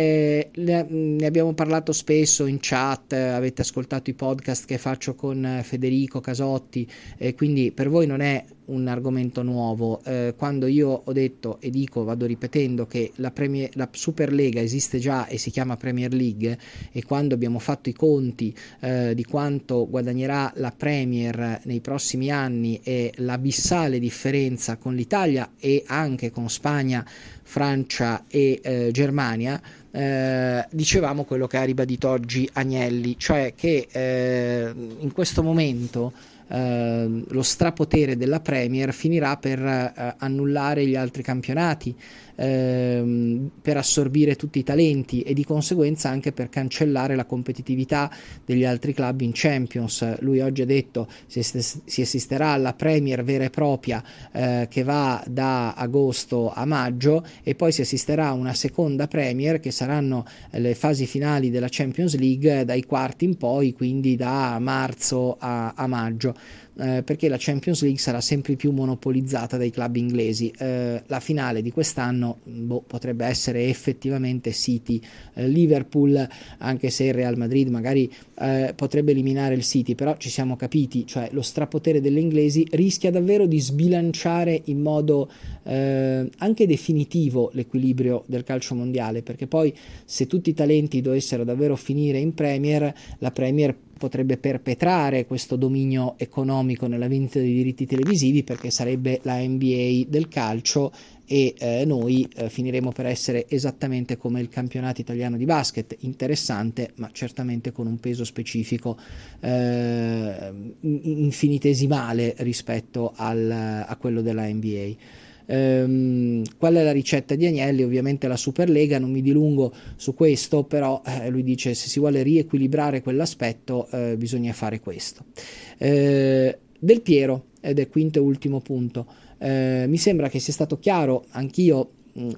eh, ne abbiamo parlato spesso in chat, avete ascoltato i podcast che faccio con Federico Casotti, eh, quindi per voi non è un argomento nuovo. Eh, quando io ho detto e dico, vado ripetendo che la, Premier, la Superlega esiste già e si chiama Premier League e quando abbiamo fatto i conti eh, di quanto guadagnerà la Premier nei prossimi anni e l'abissale differenza con l'Italia e anche con Spagna, Francia e eh, Germania, eh, dicevamo quello che ha ribadito oggi Agnelli, cioè che eh, in questo momento eh, lo strapotere della Premier finirà per eh, annullare gli altri campionati, ehm, per assorbire tutti i talenti e di conseguenza anche per cancellare la competitività degli altri club in Champions. Lui oggi ha detto si, si assisterà alla Premier vera e propria eh, che va da agosto a maggio e poi si assisterà a una seconda Premier che saranno le fasi finali della Champions League dai quarti in poi, quindi da marzo a, a maggio eh, perché la Champions League sarà sempre più monopolizzata dai club inglesi. Eh, la finale di quest'anno boh, potrebbe essere effettivamente City, eh, Liverpool, anche se il Real Madrid magari eh, potrebbe eliminare il City, però ci siamo capiti, cioè lo strapotere delle inglesi rischia davvero di sbilanciare in modo eh, anche definitivo l'equilibrio del calcio mondiale, perché poi se tutti i talenti dovessero davvero finire in Premier, la Premier potrebbe perpetrare questo dominio economico nella vendita dei diritti televisivi perché sarebbe la NBA del calcio e eh, noi eh, finiremo per essere esattamente come il campionato italiano di basket, interessante ma certamente con un peso specifico eh, infinitesimale rispetto al, a quello della NBA. Ehm, qual è la ricetta di Agnelli? Ovviamente la Superlega, non mi dilungo su questo, però eh, lui dice se si vuole riequilibrare quell'aspetto eh, bisogna fare questo. Eh, del Piero, ed è quinto e ultimo punto, eh, mi sembra che sia stato chiaro, anch'io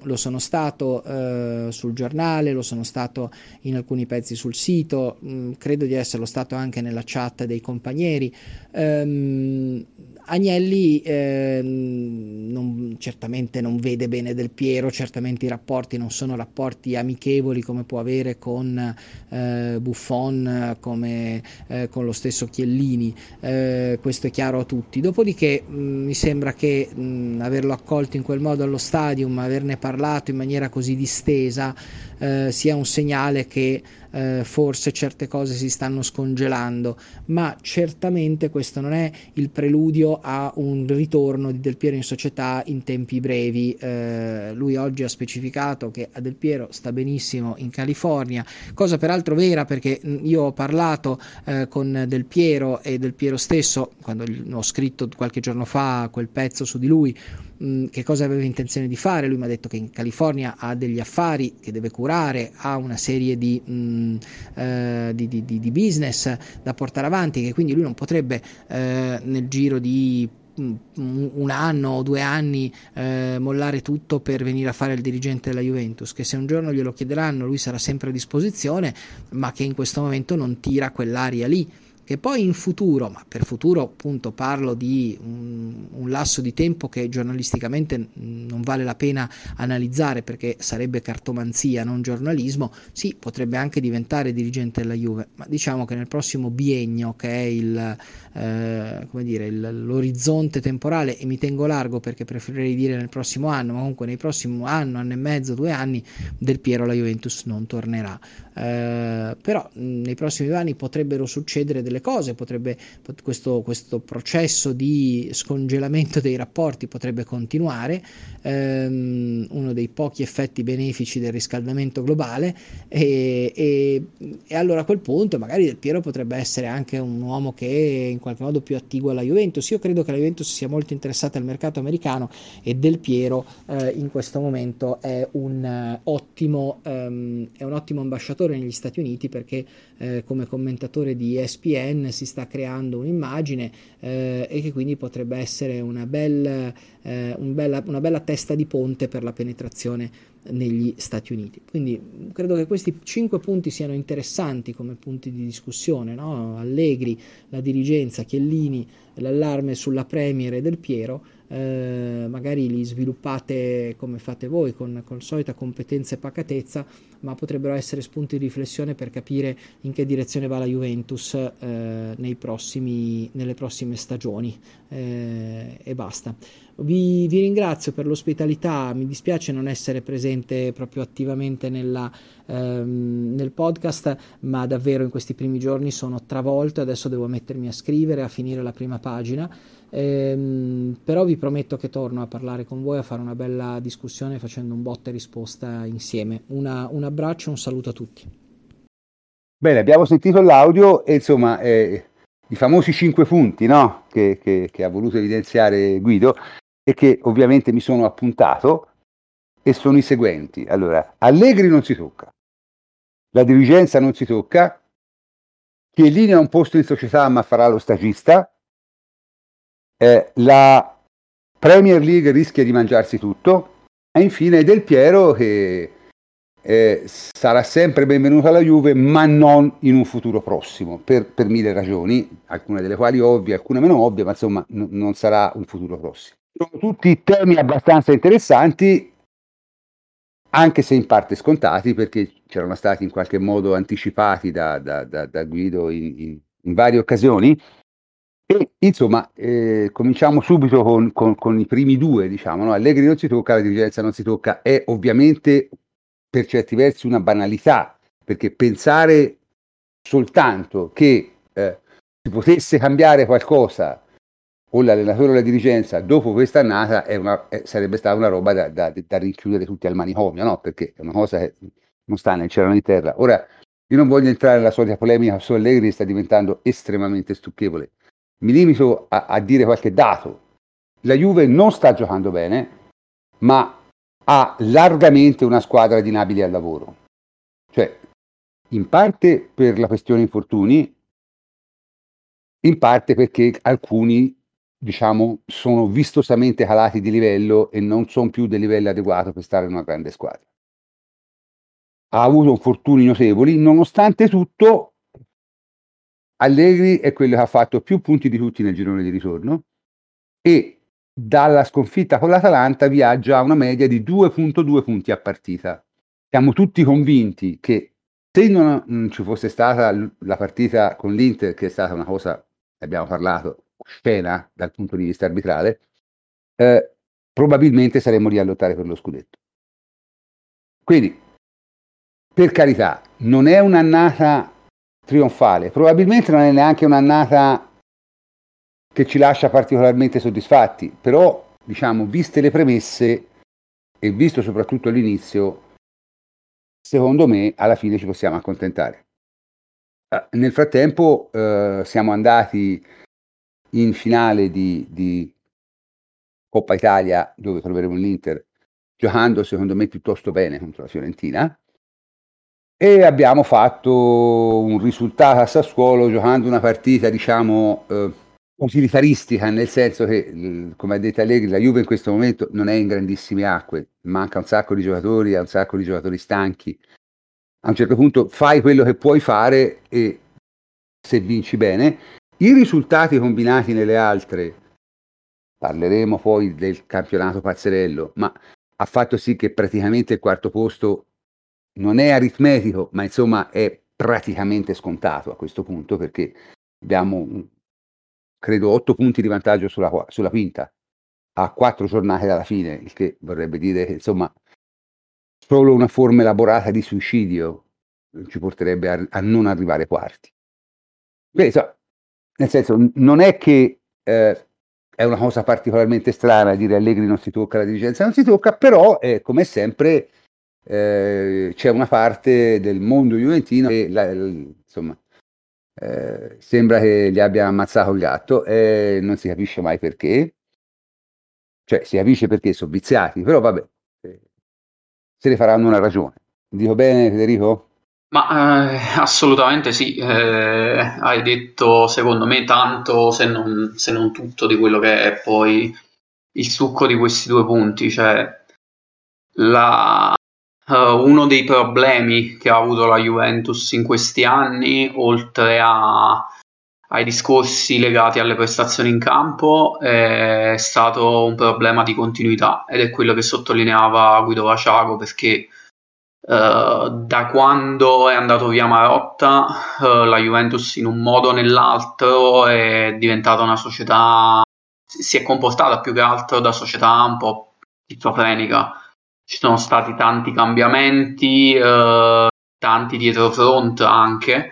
lo sono stato eh, sul giornale, lo sono stato in alcuni pezzi sul sito, mh, credo di esserlo stato anche nella chat dei compagnieri. Ehm, Agnelli eh, non, certamente non vede bene Del Piero, certamente i rapporti non sono rapporti amichevoli come può avere con eh, Buffon, come eh, con lo stesso Chiellini, eh, questo è chiaro a tutti. Dopodiché mh, mi sembra che mh, averlo accolto in quel modo allo stadium, averne parlato in maniera così distesa, eh, sia un segnale che eh, forse certe cose si stanno scongelando, ma certamente questo non è il preludio a un ritorno di Del Piero in società in tempi brevi. Eh, lui oggi ha specificato che a Del Piero sta benissimo in California, cosa peraltro vera perché io ho parlato eh, con Del Piero e Del Piero stesso, quando ho scritto qualche giorno fa quel pezzo su di lui, mh, che cosa aveva intenzione di fare. Lui mi ha detto che in California ha degli affari che deve curare, ha una serie di, mh, eh, di, di, di business da portare avanti, che quindi lui non potrebbe eh, nel giro di un anno o due anni eh, mollare tutto per venire a fare il dirigente della Juventus, che se un giorno glielo chiederanno lui sarà sempre a disposizione, ma che in questo momento non tira quell'aria lì che poi in futuro, ma per futuro appunto parlo di un, un, lasso di tempo che giornalisticamente non vale la pena analizzare perché sarebbe cartomanzia, non giornalismo, sì, potrebbe anche diventare dirigente della Juve, ma diciamo che nel prossimo biennio, che è il, eh, dire, il, l'orizzonte temporale, e mi tengo largo perché preferirei dire nel prossimo anno, ma comunque nei prossimi anno, anno e mezzo, due anni, Del Piero la Juventus non tornerà. Eh, però nei prossimi due anni potrebbero succedere delle cose, potrebbe, questo, questo processo di scongelamento dei rapporti potrebbe continuare, ehm, uno dei pochi effetti benefici del riscaldamento globale e, e, e, allora a quel punto magari Del Piero potrebbe essere anche un uomo che in qualche modo più attivo alla Juventus. Io credo che la Juventus sia molto interessata al mercato americano e Del Piero eh, in questo momento è un, uh, ottimo, um, è un ottimo ambasciatore commentatore negli Stati Uniti perché eh, come commentatore di ESPN si sta creando un'immagine eh, e che quindi potrebbe essere una bella, eh, un bella, una bella testa di ponte per la penetrazione negli Stati Uniti. Quindi credo che questi cinque punti siano interessanti come punti di discussione, no? Allegri, la dirigenza, Chiellini, l'allarme sulla Premier e del Piero, eh, magari li sviluppate come fate voi con, con solita competenza e pacatezza, ma potrebbero essere spunti di riflessione per capire in che direzione va la Juventus eh, prossimi, nelle prossime stagioni eh, e basta. Vi, vi, ringrazio per l'ospitalità, mi dispiace non essere presente proprio attivamente nella, ehm, nel podcast, ma davvero in questi primi giorni sono travolto adesso devo mettermi a scrivere, a finire la prima pagina. Ehm, però vi prometto che torno a parlare con voi, a fare una bella discussione facendo un botta e risposta insieme. Una, un abbraccio, un saluto a tutti. Bene, abbiamo sentito l'audio e insomma eh, i famosi cinque punti no? che, che, che ha voluto evidenziare Guido e che ovviamente mi sono appuntato e sono i seguenti. Allora, Allegri non si tocca, la dirigenza non si tocca, Chiellini ha un posto in società ma farà lo stagista, eh, la Premier League rischia di mangiarsi tutto e infine Del Piero che eh, sarà sempre benvenuto alla Juve ma non in un futuro prossimo per, per mille ragioni, alcune delle quali ovvie, alcune meno ovvie, ma insomma n- non sarà un futuro prossimo. Sono tutti temi abbastanza interessanti, anche se in parte scontati, perché c'erano stati in qualche modo anticipati da, da, da, da Guido in, in, in, varie occasioni. E insomma, eh, cominciamo subito con, con, con, i primi due, diciamo, no? Allegri non si tocca, la dirigenza non si tocca, è ovviamente per certi versi una banalità, perché pensare soltanto che eh, si potesse cambiare qualcosa o l'allenatore o la dirigenza dopo questa annata una, è, sarebbe stata una roba da, da, da, rinchiudere tutti al manicomio, no? Perché è una cosa che non sta nel cielo né in terra. Ora, io non voglio entrare nella solita polemica su Allegri, sta diventando estremamente stucchevole. Mi limito a, a dire qualche dato. La Juve non sta giocando bene, ma ha largamente una squadra di nabili al lavoro. Cioè, in parte per la questione infortuni, in parte perché alcuni diciamo, sono vistosamente calati di livello e non sono più del livello adeguato per stare in una grande squadra. Ha avuto infortuni notevoli, nonostante tutto, Allegri è quello che ha fatto più punti di tutti nel girone di ritorno e dalla sconfitta con l'Atalanta viaggia a una media di 2.2 punti a partita. Siamo tutti convinti che se non, non ci fosse stata la partita con l'Inter, che è stata una cosa, ne abbiamo parlato, scena dal punto di vista arbitrale, eh, probabilmente saremmo lì a lottare per lo scudetto. Quindi, per carità, non è un'annata trionfale, probabilmente non è neanche un'annata che ci lascia particolarmente soddisfatti, però diciamo, viste le premesse e visto soprattutto l'inizio, secondo me alla fine ci possiamo accontentare. Ah, nel frattempo eh, siamo andati in finale di, di, Coppa Italia dove troveremo l'Inter giocando secondo me piuttosto bene contro la Fiorentina e abbiamo fatto un risultato a Sassuolo giocando una partita diciamo eh, utilitaristica, nel senso che, come ha detto Allegri, la Juve in questo momento non è in grandissime acque, manca un sacco di giocatori, ha un sacco di giocatori stanchi. A un certo punto fai quello che puoi fare e se vinci bene. I risultati combinati nelle altre, parleremo poi del campionato pazzerello, ma ha fatto sì che praticamente il quarto posto non è aritmetico, ma insomma è praticamente scontato a questo punto perché abbiamo credo, otto punti di vantaggio sulla, sulla quinta, a quattro giornate dalla fine, il che vorrebbe dire che insomma solo una forma elaborata di suicidio ci porterebbe a, a non arrivare quarti. Quindi, so, nel senso, non è che eh, è una cosa particolarmente strana dire Allegri non si tocca, la dirigenza non si tocca, però eh, come sempre eh, c'è una parte del mondo juventino che la, insomma, eh, sembra che gli abbia ammazzato il gatto e non si capisce mai perché. Cioè, si capisce perché sono viziati, però vabbè, eh, se ne faranno una ragione. Dico bene, Federico? Ma eh, assolutamente sì, eh, hai detto secondo me tanto, se non, se non, tutto, di quello che è poi il succo di questi due punti. Cioè, la, Uh, uno dei problemi che ha avuto la Juventus in questi anni, oltre a, ai discorsi legati alle prestazioni in campo, è stato un problema di continuità ed è quello che sottolineava Guido Vaciago perché uh, da quando è andato via Marotta uh, la Juventus in un modo o nell'altro è diventata una società, si è comportata più che altro da società un po' schizofrenica ci sono stati tanti cambiamenti, eh, tanti dietro front anche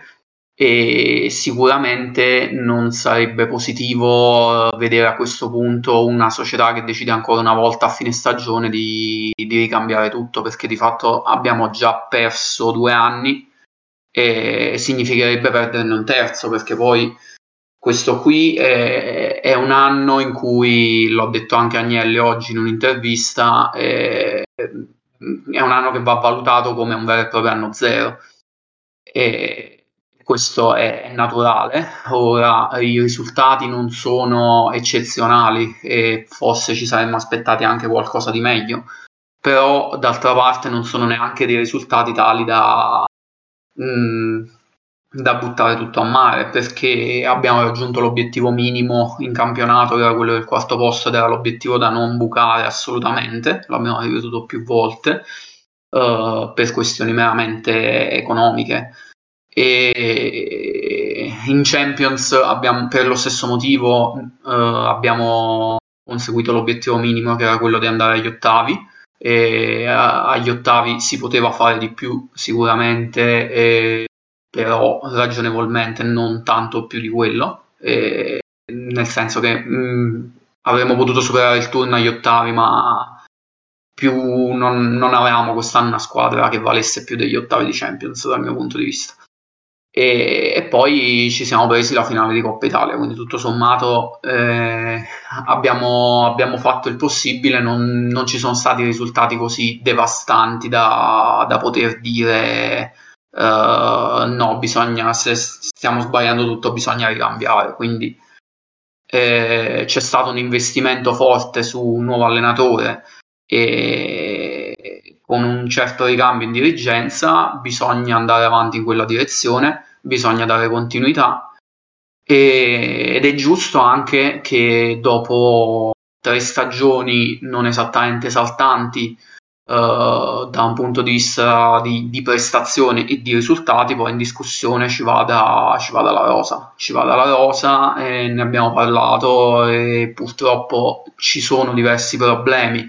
e sicuramente non sarebbe positivo eh, vedere a questo punto una società che decide ancora una volta a fine stagione di, di ricambiare tutto perché di fatto abbiamo già perso due anni e significherebbe perderne un terzo perché poi questo qui è, è, un anno in cui, l'ho detto anche Agnelli oggi in un'intervista, è, è un anno che va valutato come un vero e proprio anno zero. E questo è naturale. Ora i risultati non sono eccezionali e forse ci saremmo aspettati anche qualcosa di meglio, però d'altra parte non sono neanche dei risultati tali da... Mh, mm, da buttare tutto a mare perché abbiamo raggiunto l'obiettivo minimo in campionato che era quello del quarto posto ed era l'obiettivo da non bucare assolutamente l'abbiamo ripetuto più volte uh, per questioni meramente economiche. E in Champions abbiamo, per lo stesso motivo uh, abbiamo conseguito l'obiettivo minimo che era quello di andare agli ottavi e agli ottavi si poteva fare di più sicuramente però ragionevolmente non tanto più di quello, eh, nel senso che mh, mm, avremmo potuto superare il turno agli ottavi, ma più non, non, avevamo quest'anno una squadra che valesse più degli ottavi di Champions dal mio punto di vista. E, e poi ci siamo presi la finale di Coppa Italia, quindi tutto sommato eh, abbiamo, abbiamo, fatto il possibile, non, non, ci sono stati risultati così devastanti da, da poter dire uh, no, bisogna, se stiamo sbagliando tutto, bisogna ricambiare. Quindi eh, c'è stato un investimento forte su un nuovo allenatore e con un certo ricambio in dirigenza bisogna andare avanti in quella direzione, bisogna dare continuità e, ed è giusto anche che dopo tre stagioni non esattamente saltanti da un punto di vista di, di, prestazione e di risultati, poi in discussione ci vada, ci vada la rosa. Ci vada la rosa e ne abbiamo parlato e purtroppo ci sono diversi problemi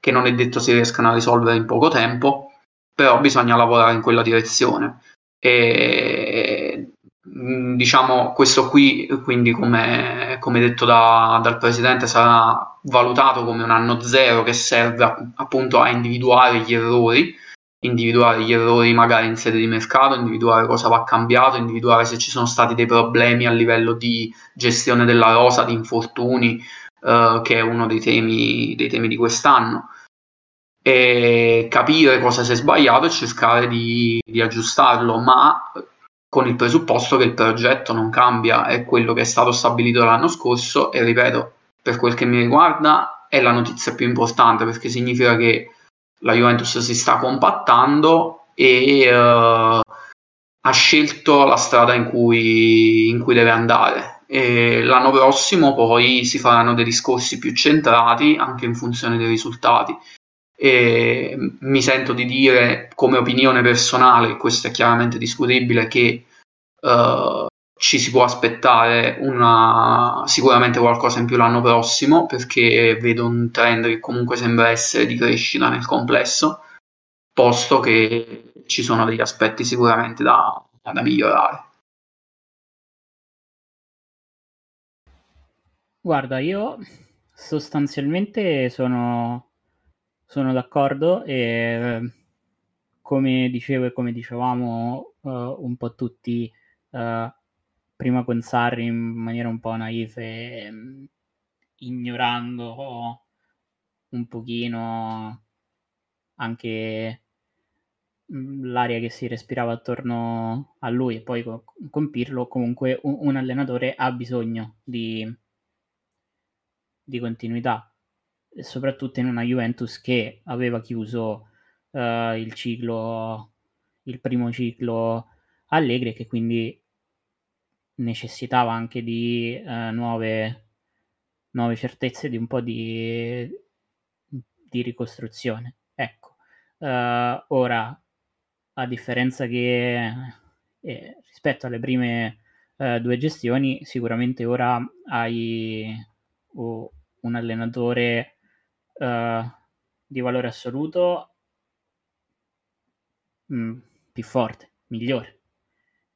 che non è detto si riescano a risolvere in poco tempo, però bisogna lavorare in quella direzione. E diciamo, questo qui, quindi come, come detto da, dal Presidente, sarà valutato come un anno zero che serve appunto a individuare gli errori, individuare gli errori magari in sede di mercato, individuare cosa va cambiato, individuare se ci sono stati dei problemi a livello di gestione della rosa, di infortuni, eh, che è uno dei temi, dei temi di quest'anno. E capire cosa si è sbagliato e cercare di, di aggiustarlo, ma con il presupposto che il progetto non cambia, è quello che è stato stabilito l'anno scorso e ripeto, per quel che mi riguarda è la notizia più importante perché significa che la Juventus si sta compattando e uh, ha scelto la strada in cui, in cui deve andare. E l'anno prossimo poi si faranno dei discorsi più centrati anche in funzione dei risultati. E mi sento di dire come opinione personale, questo è chiaramente discutibile, che uh, ci si può aspettare una, sicuramente qualcosa in più l'anno prossimo perché vedo un trend che comunque sembra essere di crescita nel complesso, posto che ci sono degli aspetti sicuramente da, da migliorare. Guarda, io sostanzialmente sono sono d'accordo e come dicevo e come dicevamo uh, un po' tutti uh, prima con Sarri in maniera un po' naive, um, ignorando un pochino anche l'aria che si respirava attorno a lui e poi con, con Pirlo comunque un, un allenatore ha bisogno di, di continuità soprattutto in una Juventus che aveva chiuso uh, il ciclo, il primo ciclo Allegri che quindi necessitava anche di uh, nuove, nuove certezze, di un po' di, di ricostruzione. Ecco, uh, ora, a differenza che eh, rispetto alle prime due gestioni, sicuramente ora hai oh, un allenatore uh, di valore assoluto mh, mm, più forte, migliore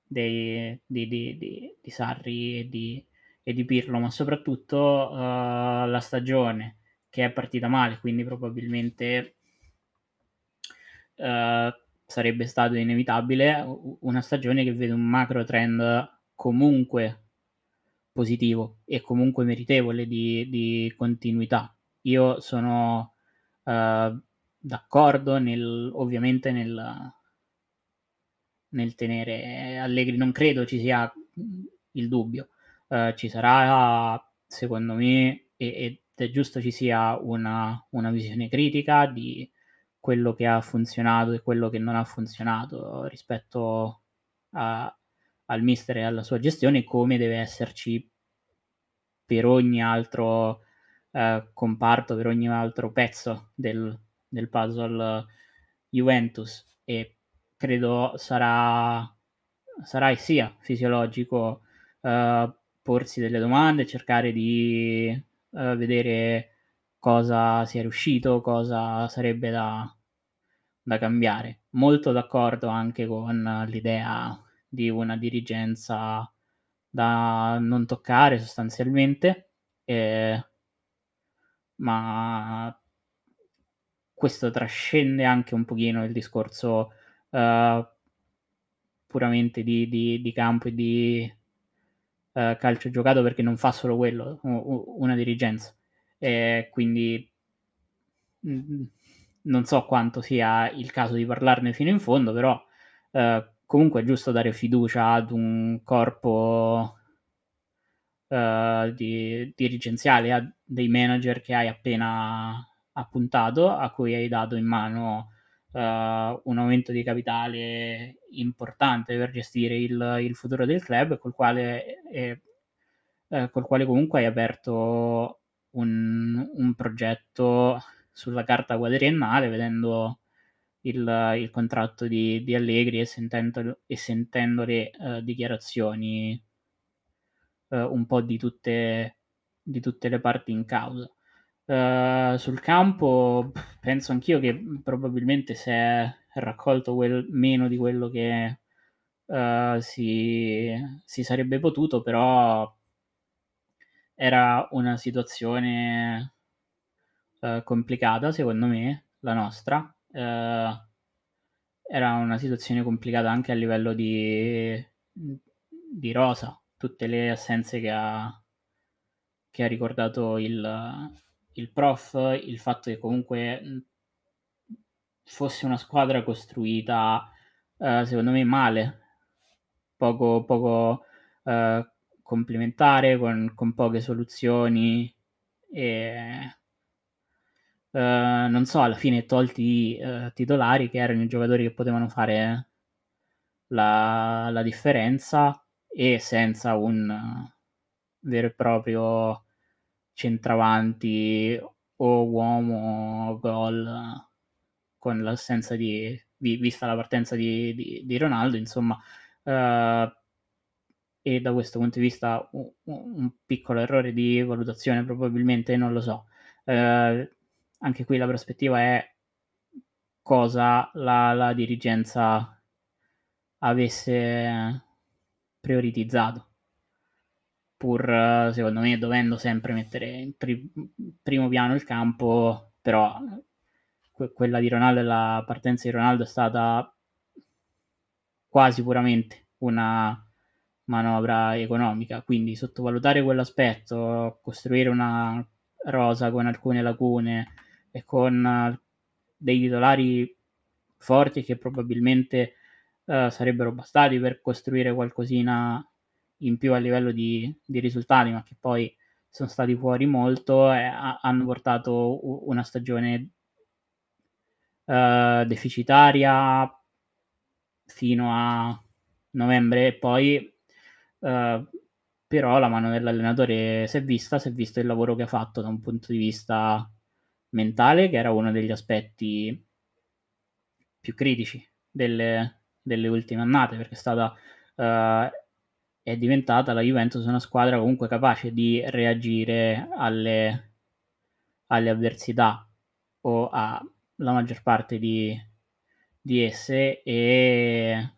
dei, di, di, di, di, Sarri e di, e di Pirlo, ma soprattutto uh, la stagione che è partita male, quindi probabilmente uh, sarebbe stato inevitabile una stagione che vede un macro trend comunque positivo e comunque meritevole di, di continuità io sono uh, d'accordo nel, ovviamente nel, nel tenere Allegri, non credo ci sia il dubbio. Uh, ci sarà, secondo me, ed è giusto ci sia una, una, visione critica di quello che ha funzionato e quello che non ha funzionato rispetto a, al mister e alla sua gestione, come deve esserci per ogni altro eh, comparto, per ogni altro pezzo del, del puzzle Juventus e credo sarà, sarà e sia fisiologico eh, porsi delle domande, cercare di eh, vedere cosa sia riuscito, cosa sarebbe da, da cambiare. Molto d'accordo anche con l'idea di una dirigenza da non toccare sostanzialmente. Eh, ma questo trascende anche un pochino il discorso uh, puramente di, di, di, campo e di uh, calcio giocato perché non fa solo quello, una dirigenza. E quindi mh, mm, non so quanto sia il caso di parlarne fino in fondo, però uh, comunque è giusto dare fiducia ad un corpo uh, di, dirigenziale a dei manager che hai appena appuntato, a cui hai dato in mano uh, un aumento di capitale importante per gestire il, il futuro del club, col quale, eh, eh, col quale comunque hai aperto un, un progetto sulla carta quadriennale, vedendo il, il contratto di, di Allegri e sentendo, e sentendo le uh, dichiarazioni eh, un po' di tutte, di tutte le parti in causa. Uh, sul campo penso anch'io che probabilmente si è raccolto quel, meno di quello che uh, si, si sarebbe potuto, però era una situazione uh, complicata, secondo me, la nostra. Uh, era una situazione complicata anche a livello di, di rosa, tutte le assenze che ha, che ha ricordato il, il prof, il fatto che comunque fosse una squadra costruita, uh, secondo me, male, poco, poco uh, complementare, con, con, poche soluzioni e uh, non so, alla fine tolti i titolari che erano i giocatori che potevano fare la, la differenza e senza un vero e proprio centravanti o uomo gol con l'assenza di vista la partenza di, di, di Ronaldo insomma uh, e da questo punto di vista un, un, piccolo errore di valutazione probabilmente non lo so. Uh, anche qui la prospettiva è cosa la, la dirigenza avesse prioritizzato. Pur secondo me dovendo sempre mettere in pri- primo piano il campo però que- quella di Ronaldo e la partenza di Ronaldo è stata quasi puramente una manovra economica. Quindi sottovalutare quell'aspetto costruire una rosa con alcune lacune e con dei titolari forti che probabilmente eh, sarebbero bastati per costruire qualcosina in più a livello di, di risultati, ma che poi sono stati fuori molto e a, hanno portato una stagione uh, deficitaria fino a novembre e poi uh, però la mano dell'allenatore si è vista, si è visto il lavoro che ha fatto da un punto di vista mentale, che era uno degli aspetti più critici delle, delle ultime annate, perché è stata uh, è diventata la Juventus una squadra comunque capace di reagire alle, alle avversità o alla maggior parte di, di, esse e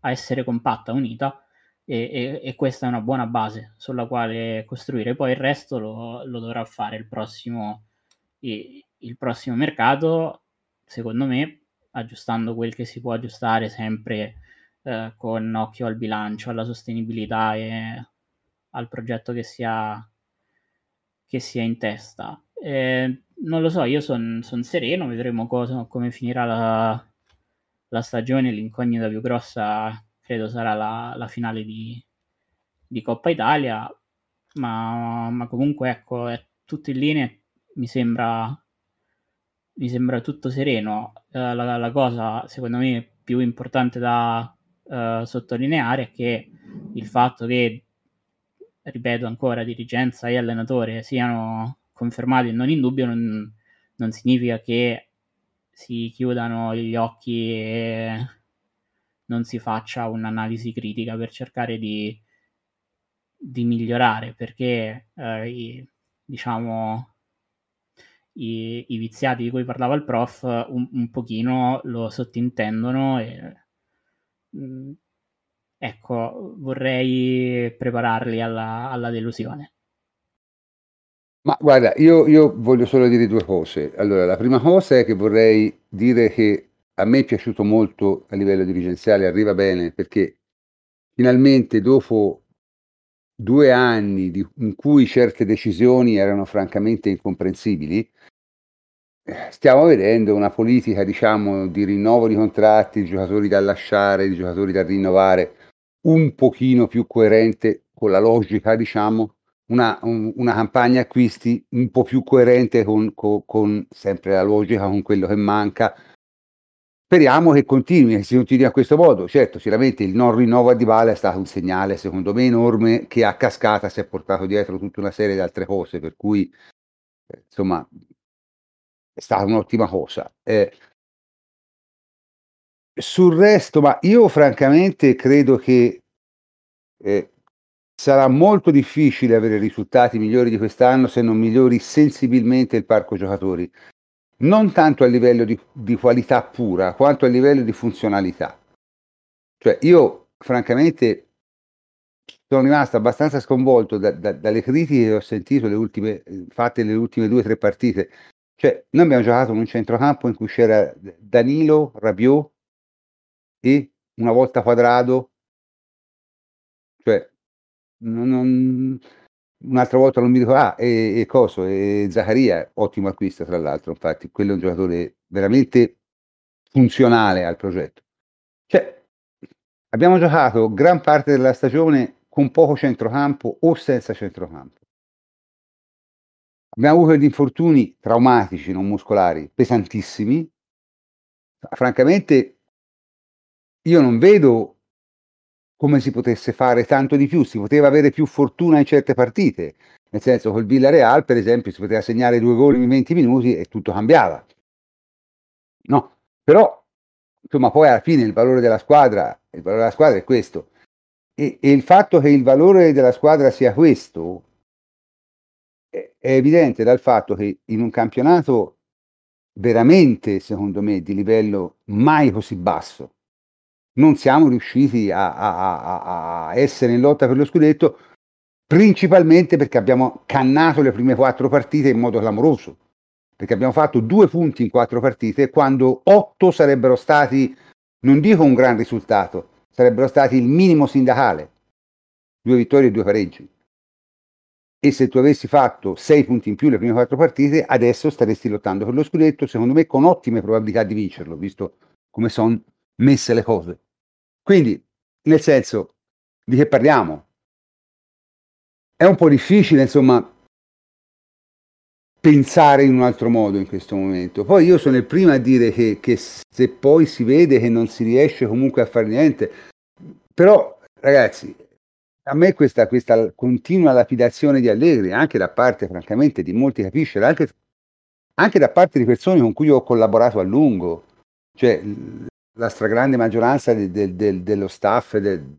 a essere compatta, unita e, e, e, questa è una buona base sulla quale costruire. Poi il resto lo, lo dovrà fare il prossimo, il, prossimo mercato secondo me aggiustando quel che si può aggiustare sempre eh, con occhio al bilancio, alla sostenibilità e al progetto che si ha, che si in testa. Eh, non lo so, io sono son sereno, vedremo cosa, come finirà la, la, stagione. L'incognita più grossa credo sarà la, la finale di, di, Coppa Italia, ma, ma comunque ecco, è tutto in linea, mi sembra mi sembra tutto sereno. Uh, la, la, cosa, secondo me, più importante da uh, sottolineare è che il fatto che, ripeto ancora, dirigenza e allenatore siano confermati e non in dubbio non, non significa che si chiudano gli occhi e non si faccia un'analisi critica per cercare di, di migliorare, perché i, diciamo i, i, viziati di cui parlava il prof un, un pochino lo sottintendono e mm, ecco vorrei prepararli alla, alla delusione. Ma guarda io, io, voglio solo dire due cose. Allora la prima cosa è che vorrei dire che a me è piaciuto molto a livello dirigenziale arriva bene perché finalmente dopo due anni di, in cui certe decisioni erano francamente incomprensibili, stiamo vedendo una politica, diciamo, di rinnovo di contratti, di giocatori da lasciare, di giocatori da rinnovare, un pochino più coerente con la logica, diciamo, una, un, una campagna acquisti un po' più coerente con, con, con sempre la logica, con quello che manca, Speriamo che continui, che si continui a questo modo. Certo, sicuramente il non rinnovo a Dybala è stato un segnale, secondo me, enorme, che a cascata si è portato dietro tutta una serie di altre cose, per cui, eh, insomma, è stata un'ottima cosa. Eh, sul resto, ma io francamente credo che eh, sarà molto difficile avere risultati migliori di quest'anno se non migliori sensibilmente il parco giocatori non tanto a livello di, di qualità pura quanto a livello di funzionalità. Cioè, io francamente sono rimasto abbastanza sconvolto da, da, dalle critiche che ho sentito le ultime, fatte nelle ultime due o tre partite. Cioè, noi abbiamo giocato in un centrocampo in cui c'era Danilo, Rabiot e una volta quadrado, cioè, non, non, un'altra volta non mi dico, ah, e, e Coso, e Zaccaria, ottimo acquisto tra l'altro, infatti, quello è un giocatore veramente funzionale al progetto. Cioè, abbiamo giocato gran parte della stagione con poco centrocampo o senza centrocampo. Abbiamo avuto degli infortuni traumatici, non muscolari, pesantissimi. Francamente, io non vedo come si potesse fare tanto di più, si poteva avere più fortuna in certe partite, nel senso col Villarreal per esempio si poteva segnare due gol in 20 minuti e tutto cambiava. No, però insomma poi alla fine il valore della squadra, il valore della squadra è questo. E, e il fatto che il valore della squadra sia questo è, evidente dal fatto che in un campionato veramente, secondo me, di livello mai così basso, non siamo riusciti a, a, a, essere in lotta per lo scudetto, principalmente perché abbiamo cannato le prime quattro partite in modo clamoroso, perché abbiamo fatto due punti in quattro partite quando otto sarebbero stati, non dico un gran risultato, sarebbero stati il minimo sindacale, due vittorie e due pareggi. E se tu avessi fatto sei punti in più le prime quattro partite, adesso staresti lottando per lo scudetto, secondo me con ottime probabilità di vincerlo, visto come sono messe le cose. Quindi, nel senso, di che parliamo? È un po' difficile, insomma, pensare in un altro modo in questo momento. Poi io sono il primo a dire che, che se poi si vede che non si riesce comunque a fare niente, però ragazzi, a me questa, questa continua lapidazione di Allegri, anche da parte francamente di molti capisce, anche, anche da parte di persone con cui ho collaborato a lungo, cioè la stragrande maggioranza de, de, de, dello staff di,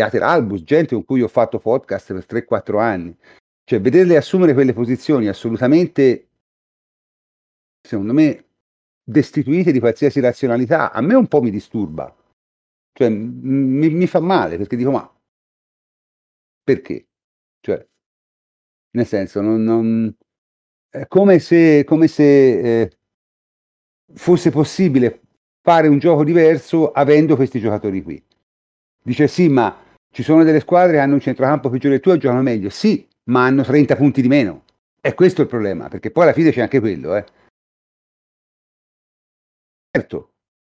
Ater Albus, gente con cui ho fatto podcast per 3-4 anni. Cioè, vederle assumere quelle posizioni assolutamente, secondo me, destituite di qualsiasi razionalità, a me un po' mi disturba. Cioè, mi, mi fa male perché dico, ma perché? Cioè, nel senso, non, non, è come se, come se eh, fosse possibile fare un gioco diverso avendo questi giocatori qui. Dice sì, ma ci sono delle squadre che hanno un centrocampo peggiore del tuo e giocano meglio. Sì, ma hanno 30 punti di meno. E questo è il problema, perché poi alla fine c'è anche quello. Eh. Certo,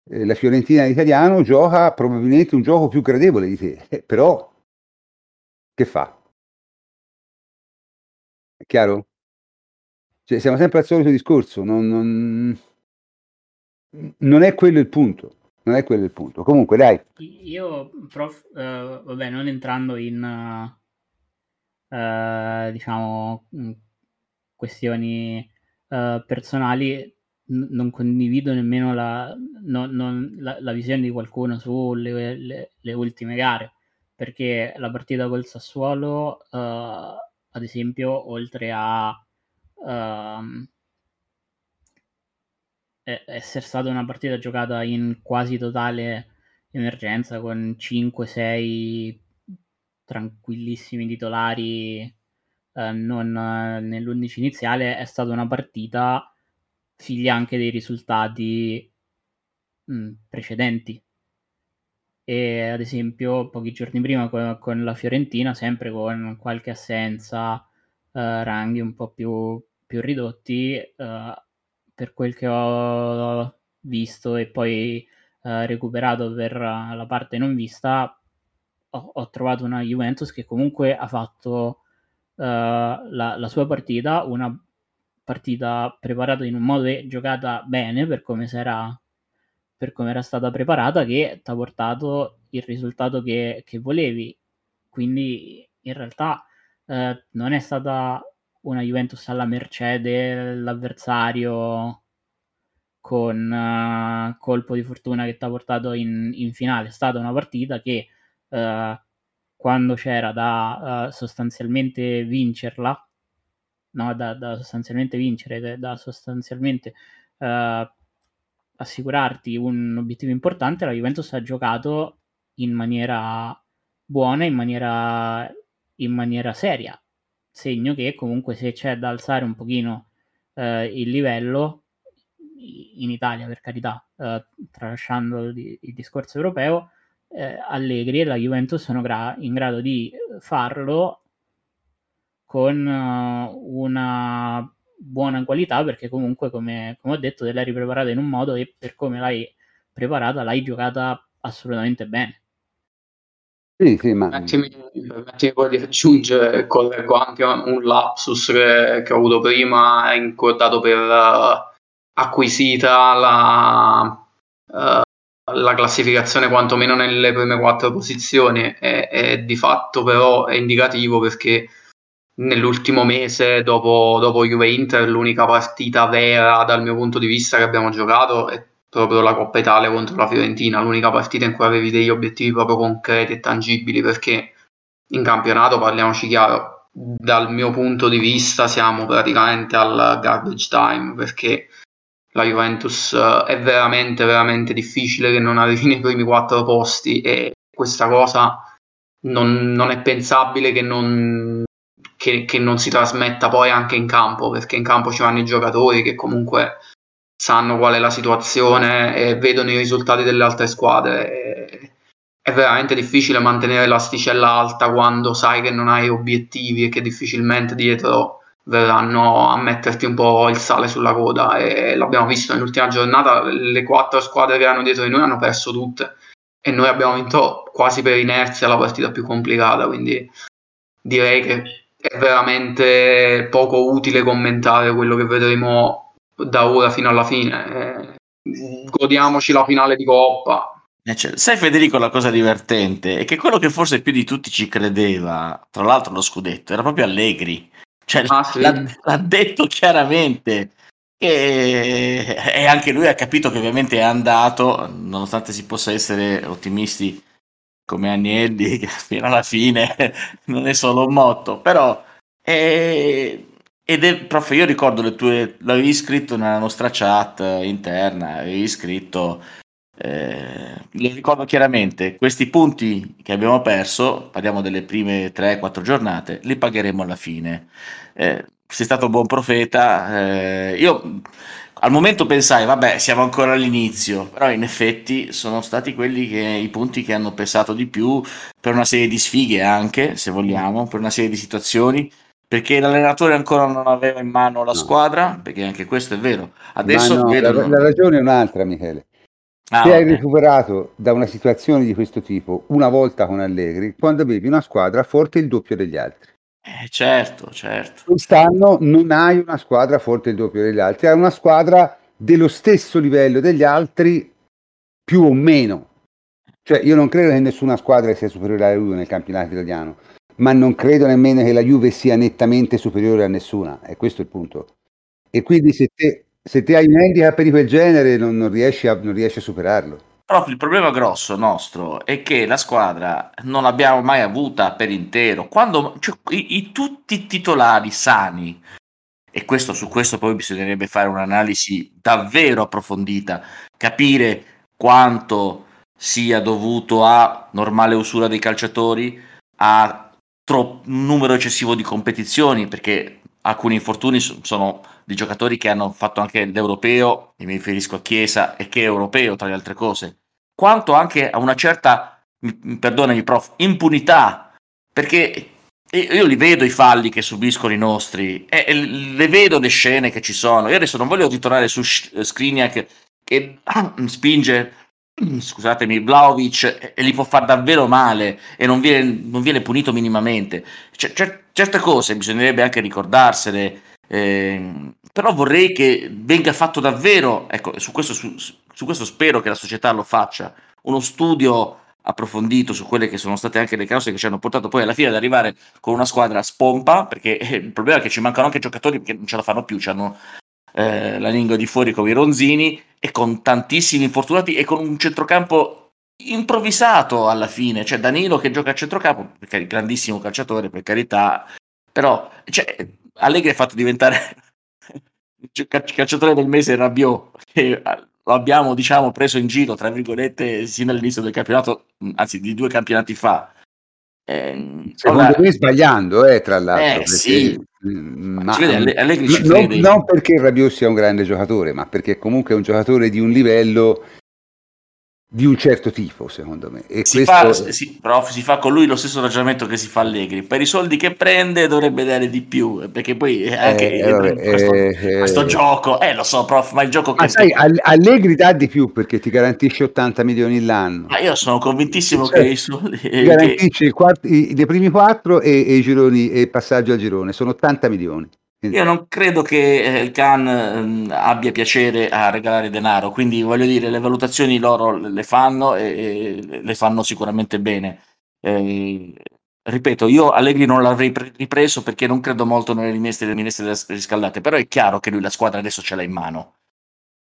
eh, la Fiorentina in italiano gioca probabilmente un gioco più gradevole di te, eh, però che fa? È chiaro? Cioè, siamo sempre al solito discorso, non, non non è quello il punto. Non è quello il punto. Comunque, dai. Io, prof, uh, vabbè, non entrando in uh, diciamo mm, questioni personali, non condivido nemmeno la, no, non, la, la, visione di qualcuno sulle le, le ultime gare. Perché la partita col Sassuolo, ad esempio, oltre a uh, essere stata una partita giocata in quasi totale emergenza con 5-6 tranquillissimi titolari eh, non nell'11 iniziale è stata una partita figlia anche dei risultati mh, mm, precedenti. E ad esempio pochi giorni prima con, con, la Fiorentina sempre con qualche assenza eh, ranghi un po' più, più ridotti eh, per quel che ho visto e poi eh, recuperato per la parte non vista, ho, ho, trovato una Juventus che comunque ha fatto uh, la, la, sua partita, una partita preparata in un modo e giocata bene per come, era, per come era stata preparata, che ti ha portato il risultato che, che volevi. Quindi in realtà eh, non è stata una Juventus alla mercé dell'avversario con uh, colpo di fortuna che ti ha portato in, in, finale. È stata una partita che uh, quando c'era da uh, sostanzialmente vincerla, no, da, da sostanzialmente vincere, da sostanzialmente assicurarti un obiettivo importante, la Juventus ha giocato in maniera buona, in maniera, in maniera seria. Segno che comunque se c'è da alzare un pochino eh, il livello, in Italia per carità, eh, tralasciando il, il, discorso europeo, eh, Allegri e la Juventus sono gra- in grado di farlo con uh, una buona qualità perché comunque come, come, ho detto te l'hai ripreparata in un modo e per come l'hai preparata l'hai giocata assolutamente bene. Sì, sì, ma... Permettimi, permettimi poi di aggiungere, collego anche un lapsus che, che ho avuto prima, incordato per uh, acquisita la, uh, la classificazione quantomeno nelle prime quattro posizioni. E, e di fatto però è indicativo perché nell'ultimo mese dopo, dopo Juve Inter l'unica partita vera dal mio punto di vista che abbiamo giocato è proprio la Coppa Italia contro la Fiorentina, l'unica partita in cui avevi degli obiettivi proprio concreti e tangibili perché in campionato parliamoci chiaro dal mio punto di vista siamo praticamente al garbage time perché la Juventus eh, è veramente veramente difficile che non arrivi nei primi quattro posti e questa cosa non, non è pensabile che non, che, che, non si trasmetta poi anche in campo, perché in campo ci vanno i giocatori che comunque sanno qual è la situazione e vedono i risultati delle altre squadre. E è veramente difficile mantenere l'asticella alta quando sai che non hai obiettivi e che difficilmente dietro verranno a metterti un po' il sale sulla coda e l'abbiamo visto nell'ultima giornata le quattro squadre che erano dietro di noi hanno perso tutte e noi abbiamo vinto quasi per inerzia la partita più complicata quindi direi che è veramente poco utile commentare quello che vedremo da ora fino alla fine. Eh, godiamoci la finale di Coppa. Eh, cioè, sai Federico la cosa divertente è che quello che forse più di tutti ci credeva, tra l'altro lo scudetto, era proprio Allegri. Cioè, ah, sì. l'ha, l'ha, detto chiaramente. E, e, anche lui ha capito che ovviamente è andato, nonostante si possa essere ottimisti come Agnelli, che <laughs> fino alla fine <laughs> non è solo un motto, però è, ed è, prof, io ricordo le tue, l'avevi scritto nella nostra chat interna, avevi scritto, eh, lo ricordo chiaramente, questi punti che abbiamo perso, parliamo delle prime 3-4 giornate, li pagheremo alla fine. Eh, sei stato un buon profeta, eh, io al momento pensai, vabbè, siamo ancora all'inizio, però in effetti sono stati quelli che i punti che hanno pesato di più per una serie di sfighe anche, se vogliamo, per una serie di situazioni, perché l'allenatore ancora non aveva in mano la squadra, perché anche questo è vero. Adesso no, vedono... la, la, ragione è un'altra, Michele. Ah, Ti hai recuperato da una situazione di questo tipo una volta con Allegri, quando avevi una squadra forte il doppio degli altri. Eh, certo, certo. Quest'anno non hai una squadra forte il doppio degli altri, hai una squadra dello stesso livello degli altri, più o meno. Cioè, io non credo che nessuna squadra sia superiore alla Juve nel campionato italiano, ma non credo nemmeno che la Juve sia nettamente superiore a nessuna, e questo è il punto. E quindi se te, se te hai un handicap di quel genere non, non, riesci a, non riesci a superarlo. Però il problema grosso nostro è che la squadra non l'abbiamo mai avuta per intero. Quando cioè, i, i, tutti i titolari sani, e questo, su questo poi bisognerebbe fare un'analisi davvero approfondita, capire quanto sia dovuto a normale usura dei calciatori, a tro- numero eccessivo di competizioni, perché alcuni infortuni sono di giocatori che hanno fatto anche l'europeo, e mi riferisco a Chiesa, e che è europeo tra le altre cose, quanto anche a una certa, perdonami prof, impunità, perché io li vedo i falli che subiscono i nostri, e le vedo le scene che ci sono. Io adesso non voglio ritornare su Skriniak che spinge, scusatemi, Vlaovic e li può far davvero male e non viene, non viene punito minimamente. C- c- certe cose bisognerebbe anche ricordarsele. Eh, però vorrei che venga fatto davvero, ecco, su questo, su, su questo spero che la società lo faccia, uno studio approfondito su quelle che sono state anche le cause che ci hanno portato poi alla fine ad arrivare con una squadra spompa, perché eh, il problema è che ci mancano anche giocatori che non ce la fanno più, hanno eh, la lingua di fuori come i ronzini e con tantissimi infortunati e con un centrocampo improvvisato alla fine, cioè Danilo che gioca a centrocampo, perché è grandissimo calciatore per carità, però cioè, Allegri è fatto diventare <laughs> il calciatore del mese Rabiot, che lo abbiamo diciamo preso in giro, tra virgolette, sin all'inizio del campionato, anzi di due campionati fa. Eh, Secondo allora, me sbagliando, eh, tra l'altro. Eh, sì. Mm, ma, vede, Allegri ci non, non perché Rabiot sia un grande giocatore, ma perché comunque è un giocatore di un livello di un certo tipo, secondo me. E si, questo... fa, si, prof, si fa con lui lo stesso ragionamento che si fa Allegri. Per i soldi che prende dovrebbe dare di più, perché poi anche eh, vabbè, questo, eh, questo eh, gioco, eh lo so prof, ma il gioco ma che... sai, Allegri dà di più perché ti garantisce 80 milioni l'anno. Ma io sono convintissimo cioè, che i soldi... Ti <laughs> garantisce che... i, i, i, primi quattro e, e i gironi e il passaggio al girone, sono 80 milioni. Io non credo che eh, il Khan ehm, abbia piacere a regalare denaro, quindi voglio dire, le valutazioni loro le fanno e, e le fanno sicuramente bene. Eh, ripeto, io Allegri non l'avrei pre- ripreso perché non credo molto nelle minestre, minestre riscaldate, però è chiaro che lui la squadra adesso ce l'ha in mano.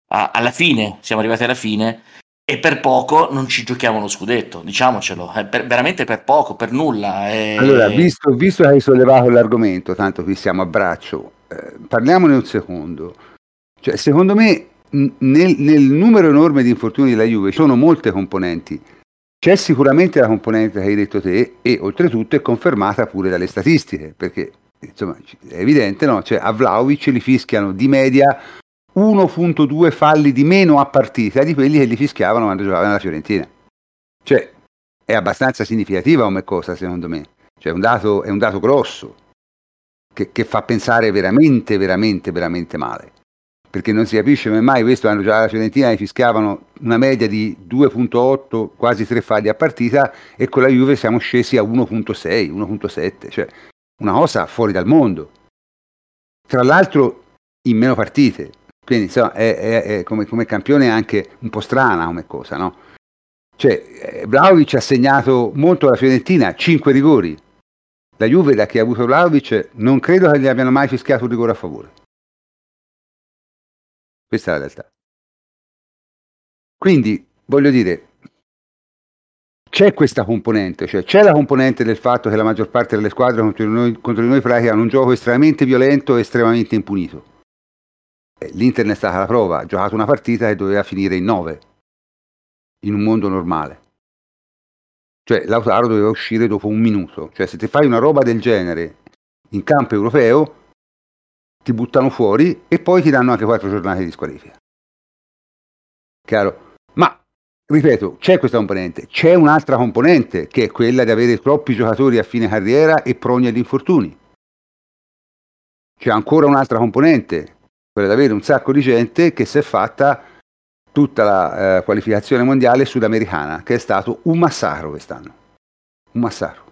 Alla fine, siamo arrivati alla fine, e per poco non ci giochiamo lo scudetto, diciamocelo, è per, veramente per poco, per nulla. È... Allora, visto, visto, che hai sollevato l'argomento, tanto qui siamo a braccio, eh, parliamone un secondo. Cioè, secondo me, nel, nel, numero enorme di infortuni della Juve ci sono molte componenti. C'è sicuramente la componente che hai detto te e oltretutto è confermata pure dalle statistiche, perché insomma è evidente, no? Cioè, a Vlaovic li fischiano di media 1.2 falli di meno a partita di quelli che li fischiavano quando giocavano nella Fiorentina. Cioè, è abbastanza significativa come cosa, secondo me. Cioè, è un dato, è un dato grosso che, che, fa pensare veramente, veramente, veramente male. Perché non si capisce come mai questo quando giocava la Fiorentina li fischiavano una media di 2.8, quasi 3 falli a partita, e con la Juve siamo scesi a 1.6, 1.7. Cioè, una cosa fuori dal mondo. Tra l'altro in meno partite quindi insomma, è, è, è come, come, campione anche un po' strana come cosa, no? Cioè, eh, Vlaovic ha segnato molto alla Fiorentina, 5 rigori. La Juve, da chi ha avuto Vlaovic, non credo che gli abbiano mai fischiato un rigore a favore. Questa è la realtà. Quindi, voglio dire, c'è questa componente, cioè c'è la componente del fatto che la maggior parte delle squadre contro di noi, contro di noi praticano un gioco estremamente violento e estremamente impunito L'Inter è stata la prova, ha giocato una partita che doveva finire in 9, in un mondo normale. Cioè Lautaro doveva uscire dopo un minuto. Cioè se ti fai una roba del genere in campo europeo, ti buttano fuori e poi ti danno anche quattro giornate di squalifica. Chiaro? Ma, ripeto, c'è questa componente. C'è un'altra componente che è quella di avere troppi giocatori a fine carriera e proni agli infortuni. C'è ancora un'altra componente quella di avere un sacco di gente che si è fatta tutta la eh, qualificazione mondiale sudamericana, che è stato un massacro quest'anno. Un massacro.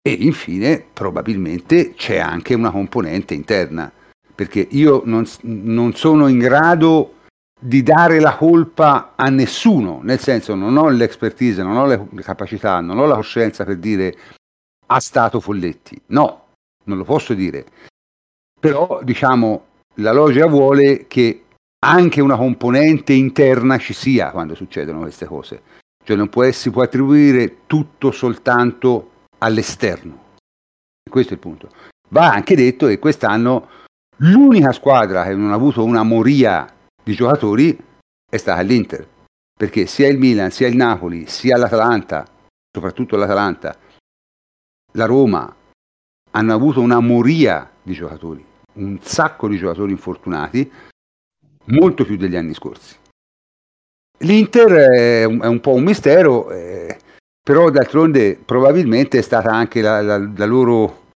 E infine, probabilmente, c'è anche una componente interna, perché io non, non sono in grado di dare la colpa a nessuno, nel senso non ho l'expertise, non ho le capacità, non ho la coscienza per dire a stato Folletti. No, non lo posso dire però diciamo la logica vuole che anche una componente interna ci sia quando succedono queste cose, cioè non può, si può attribuire tutto soltanto all'esterno. Questo è il punto. Va anche detto che quest'anno l'unica squadra che non ha avuto una moria di giocatori è stata l'Inter, perché sia il Milan, sia il Napoli, sia l'Atalanta, soprattutto l'Atalanta, la Roma, hanno avuto una moria di giocatori un sacco di giocatori infortunati, molto più degli anni scorsi. L'Inter è un, è un po' un mistero, eh, però d'altronde probabilmente è stata anche la, la, la loro,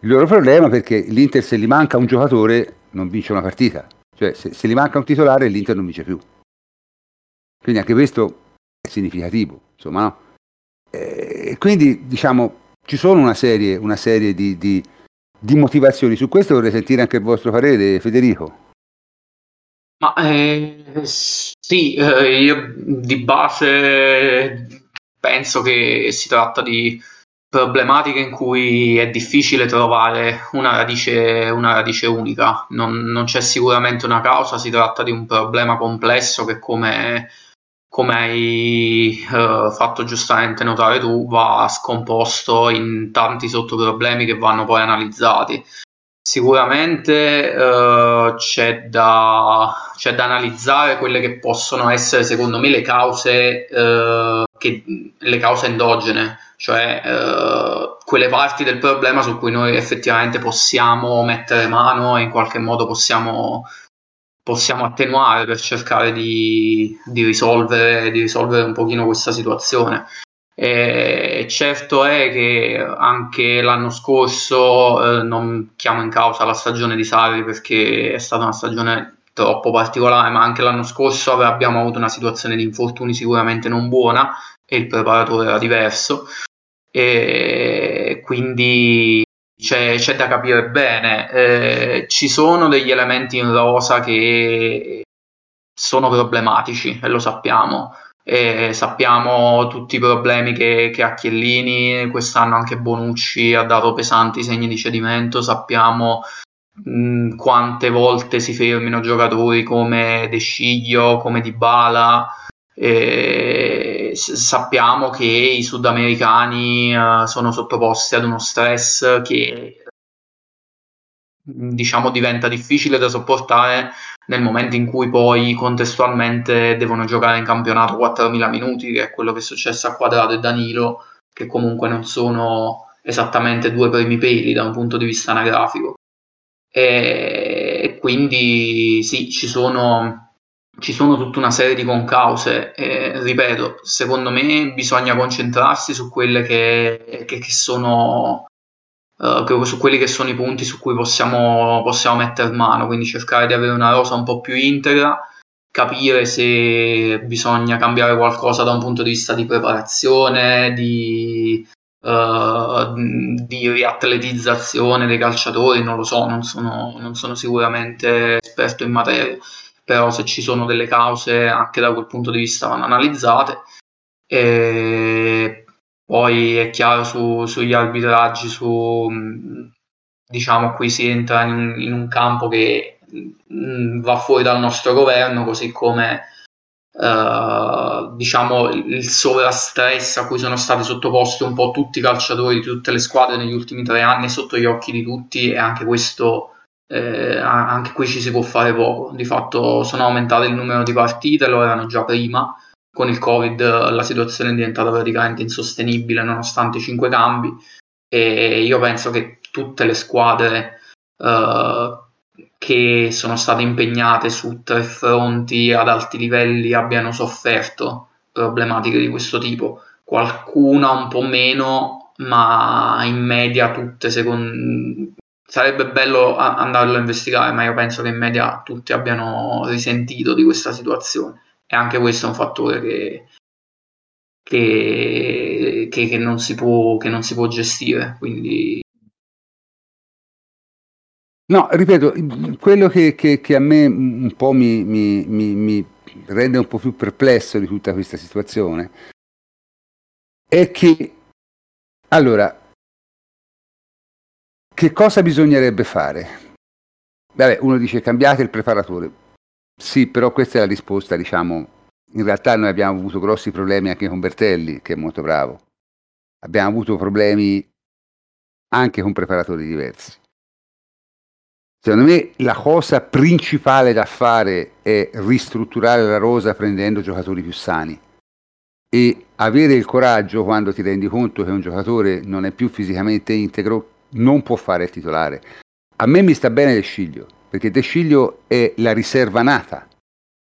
il loro problema perché l'Inter se gli manca un giocatore non vince una partita, cioè se, se gli manca un titolare l'Inter non vince più. Quindi anche questo è significativo, insomma, no? Eh, quindi diciamo ci sono una serie, una serie di, di di motivazioni. Su questo vorrei sentire anche il vostro parere, Federico. Ma eh, sì, eh, io di base penso che si tratta di problematiche in cui è difficile trovare una radice, una radice unica. Non, non, c'è sicuramente una causa, si tratta di un problema complesso che come come hai uh, fatto giustamente notare tu, va scomposto in tanti sottoproblemi che vanno poi analizzati. Sicuramente uh, c'è, da, c'è, da, analizzare quelle che possono essere, secondo me, le cause, uh, che, le cause endogene, cioè uh, quelle parti del problema su cui noi effettivamente possiamo mettere mano e in qualche modo possiamo, possiamo attenuare per cercare di, di, risolvere, di risolvere un pochino questa situazione. E certo è che anche l'anno scorso eh, non chiamo in causa la stagione di Sarri perché è stata una stagione troppo particolare, ma anche l'anno scorso abbiamo avuto una situazione di infortuni sicuramente non buona e il preparatore era diverso. E quindi c'è, c'è da capire bene. Eh, ci sono degli elementi in rosa che sono problematici e lo sappiamo. E sappiamo tutti i problemi che, che ha Chiellini, quest'anno anche Bonucci ha dato pesanti segni di cedimento, sappiamo mh, quante volte si fermino giocatori come De Sciglio, come Dybala, e sappiamo che i sudamericani uh, sono sottoposti ad uno stress che diciamo diventa difficile da sopportare nel momento in cui poi contestualmente devono giocare in campionato 4.000 minuti, che è quello che è successo a Quadrato e Danilo, che comunque non sono esattamente due primi peli da un punto di vista anagrafico. E quindi sì, ci sono, ci sono tutta una serie di concause. E, ripeto, secondo me bisogna concentrarsi su quelle che, che, che sono uh, su quelli che sono i punti su cui possiamo, possiamo mettere mano, quindi cercare di avere una rosa un po' più integra, capire se bisogna cambiare qualcosa da un punto di vista di preparazione, di, uh, di riatletizzazione dei calciatori, non lo so, non sono, non sono sicuramente esperto in materia, però se ci sono delle cause anche da quel punto di vista vanno analizzate. E poi è chiaro su, sugli arbitraggi, su, diciamo qui si entra in, in un campo che mh, va fuori dal nostro governo, così come uh, diciamo il sovrastress a cui sono stati sottoposti un po' tutti i calciatori di tutte le squadre negli ultimi tre anni sotto gli occhi di tutti e anche questo eh, anche qui ci si può fare poco. Di fatto sono aumentate il numero di partite, lo erano già prima, con il Covid la situazione è diventata praticamente insostenibile nonostante i cinque cambi. E io penso che tutte le squadre uh, che sono state impegnate su tre fronti ad alti livelli abbiano sofferto problematiche di questo tipo, qualcuna un po' meno, ma in media tutte secondo sarebbe bello andarlo a investigare, ma io penso che in media tutti abbiano risentito di questa situazione e anche questo è un fattore che, che, che, che, non, si può, che non si può gestire. Quindi... No, ripeto, quello che, che, che, a me un po' mi, mi, mi, mi, rende un po' più perplesso di tutta questa situazione è che, allora, che cosa bisognerebbe fare? Vabbè, uno dice cambiate il preparatore. Sì, però questa è la risposta, diciamo. In realtà noi abbiamo avuto grossi problemi anche con Bertelli, che è molto bravo. Abbiamo avuto problemi anche con preparatori diversi. Secondo me la cosa principale da fare è ristrutturare la rosa prendendo giocatori più sani e avere il coraggio quando ti rendi conto che un giocatore non è più fisicamente integro, non può fare il titolare. A me mi sta bene De Sciglio, perché De Sciglio è la riserva nata,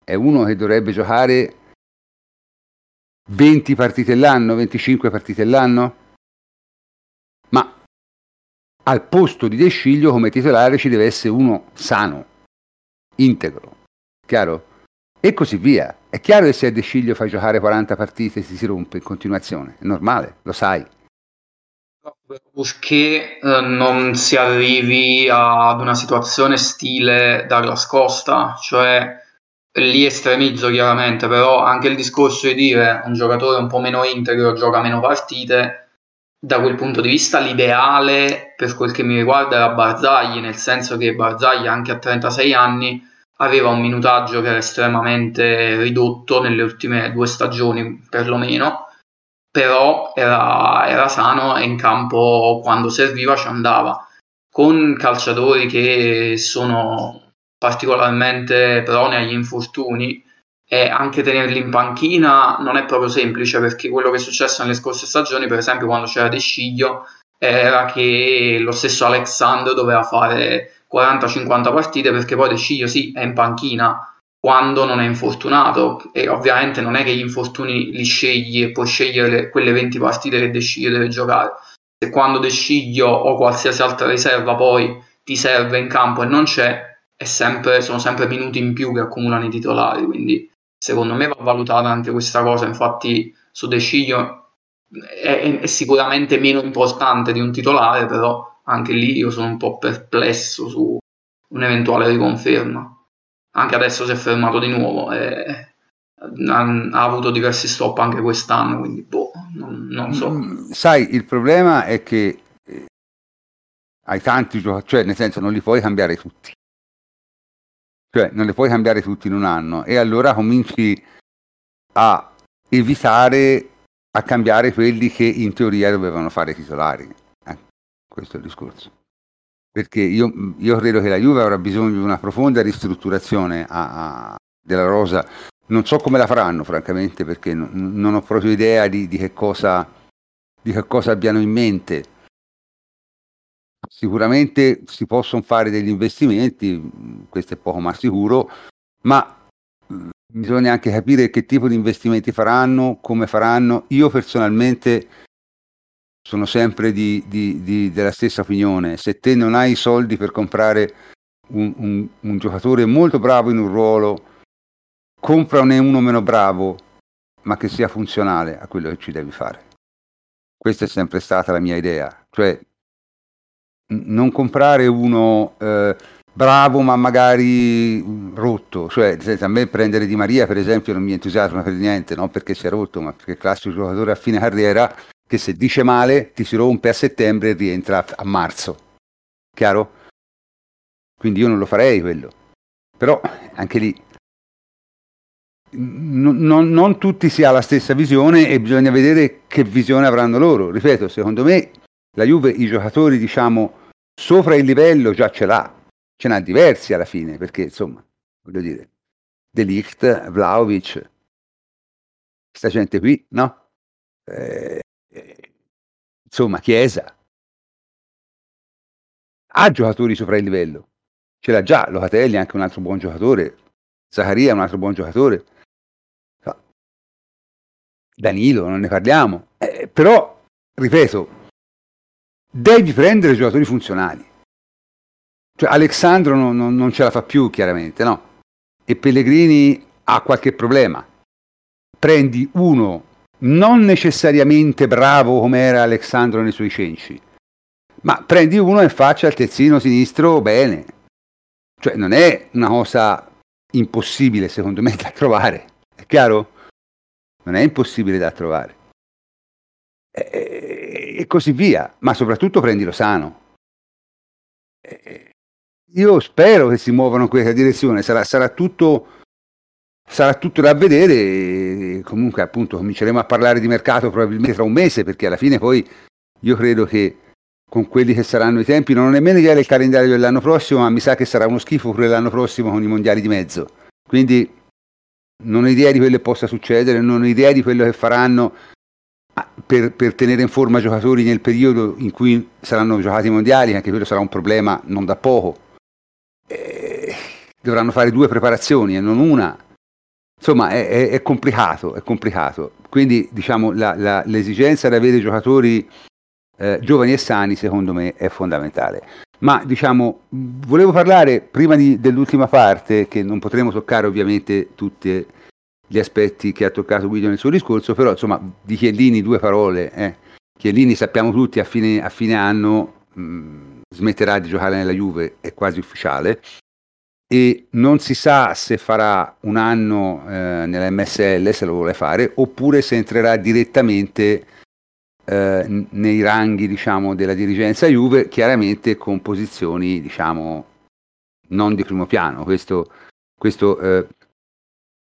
è uno che dovrebbe giocare 20 partite l'anno, 25 partite l'anno, ma al posto di De Sciglio come titolare ci deve essere uno sano, integro, chiaro? E così via. È chiaro che se a De Sciglio fai giocare 40 partite si si rompe in continuazione, è normale, lo sai purché eh, non si arrivi ad una situazione stile Douglas Costa, cioè lì estremizzo chiaramente, però anche il discorso di dire un giocatore un po' meno integro gioca meno partite, da quel punto di vista l'ideale per quel che mi riguarda era Barzagli, nel senso che Barzagli anche a 36 anni aveva un minutaggio che era estremamente ridotto nelle ultime due stagioni perlomeno però era, era sano e in campo quando serviva ci andava. con calciatori che sono particolarmente proni agli infortuni e anche tenerli in panchina non è proprio semplice perché quello che è successo nelle scorse stagioni, per esempio quando c'era De Sciglio, era che lo stesso Alexandro doveva fare 40-50 partite perché poi De Sciglio sì è in panchina quando non è infortunato. E ovviamente non è che gli infortuni li scegli e puoi scegliere quelle 20 partite che De Sciglio deve giocare. Se quando De Sciglio o qualsiasi altra riserva poi ti serve in campo e non c'è sempre, sono sempre minuti in più che accumulano i titolari. Quindi secondo me va valutata anche questa cosa. Infatti su De Sciglio è, è, sicuramente meno importante di un titolare, però anche lì io sono un po' perplesso su un'eventuale riconferma. Anche adesso si è fermato di nuovo e ha, ha avuto diversi stop anche quest'anno, quindi boh, non, non so. Mm, sai, il problema è che eh, hai tanti giocatori, cioè nel senso non li puoi cambiare tutti. Cioè non li puoi cambiare tutti in un anno e allora cominci a evitare a cambiare quelli che in teoria dovevano fare titolari. Eh, questo è il discorso. Perché io, io, credo che la Juve avrà bisogno di una profonda ristrutturazione a, a, della rosa. Non so come la faranno, francamente, perché non, non ho proprio idea di, di, che cosa, di che cosa abbiano in mente. Sicuramente si possono fare degli investimenti, questo è poco ma sicuro, ma bisogna anche capire che tipo di investimenti faranno, come faranno. Io personalmente sono sempre di, di, di, della stessa opinione. Se te non hai i soldi per comprare un, un, un giocatore molto bravo in un ruolo, comprane uno meno bravo, ma che sia funzionale a quello che ci devi fare. Questa è sempre stata la mia idea. Cioè, non comprare uno eh, bravo ma magari rotto, cioè a me prendere Di Maria per esempio non mi entusiasma per niente, non perché sia rotto, ma perché è classico giocatore a fine carriera che se dice male ti si rompe a settembre e rientra a marzo. Chiaro? Quindi io non lo farei quello. Però anche lì non, non, non tutti si ha la stessa visione e bisogna vedere che visione avranno loro. Ripeto, secondo me la Juve i giocatori diciamo sopra il livello già ce l'ha ce n'ha diversi alla fine, perché insomma, voglio dire, Delict, Vlaovic, questa gente qui, no? Eh, insomma, Chiesa. Ha giocatori sopra il livello, ce l'ha già, Locatelli è anche un altro buon giocatore, Zaccaria è un altro buon giocatore, Danilo, non ne parliamo, eh, però, ripeto, devi prendere giocatori funzionali. Cioè, Alessandro non, non, non, ce la fa più, chiaramente, no? E Pellegrini ha qualche problema. Prendi uno non necessariamente bravo come era Alessandro nei suoi cenci, ma prendi uno e faccia il terzino sinistro bene. Cioè, non è una cosa impossibile, secondo me, da trovare. È chiaro? Non è impossibile da trovare. E, e così via. Ma soprattutto prendilo sano. E, io spero che si muovano in questa direzione, sarà, sarà, tutto, sarà tutto da vedere. Comunque, appunto, cominceremo a parlare di mercato probabilmente tra un mese, perché alla fine poi io credo che con quelli che saranno i tempi, non ho nemmeno idea del calendario dell'anno prossimo, ma mi sa che sarà uno schifo pure l'anno prossimo con i mondiali di mezzo. Quindi non ho idea di quello che possa succedere, non ho idea di quello che faranno per, per, tenere in forma giocatori nel periodo in cui saranno giocati i mondiali, anche quello sarà un problema non da poco eh, dovranno fare due preparazioni e non una. Insomma, è, è, è complicato, è complicato. Quindi, diciamo, la, la, l'esigenza di avere giocatori eh, giovani e sani, secondo me, è fondamentale. Ma, diciamo, volevo parlare prima di, dell'ultima parte, che non potremo toccare ovviamente tutti gli aspetti che ha toccato Guido nel suo discorso, però, insomma, di Chiellini due parole. Eh. Chiellini sappiamo tutti a fine, a fine anno... Mh, smetterà di giocare nella Juve, è quasi ufficiale, e non si sa se farà un anno eh, nella MSL, se lo vuole fare, oppure se entrerà direttamente eh, nei ranghi diciamo, della dirigenza Juve, chiaramente con posizioni diciamo, non di primo piano. Questo, questo eh,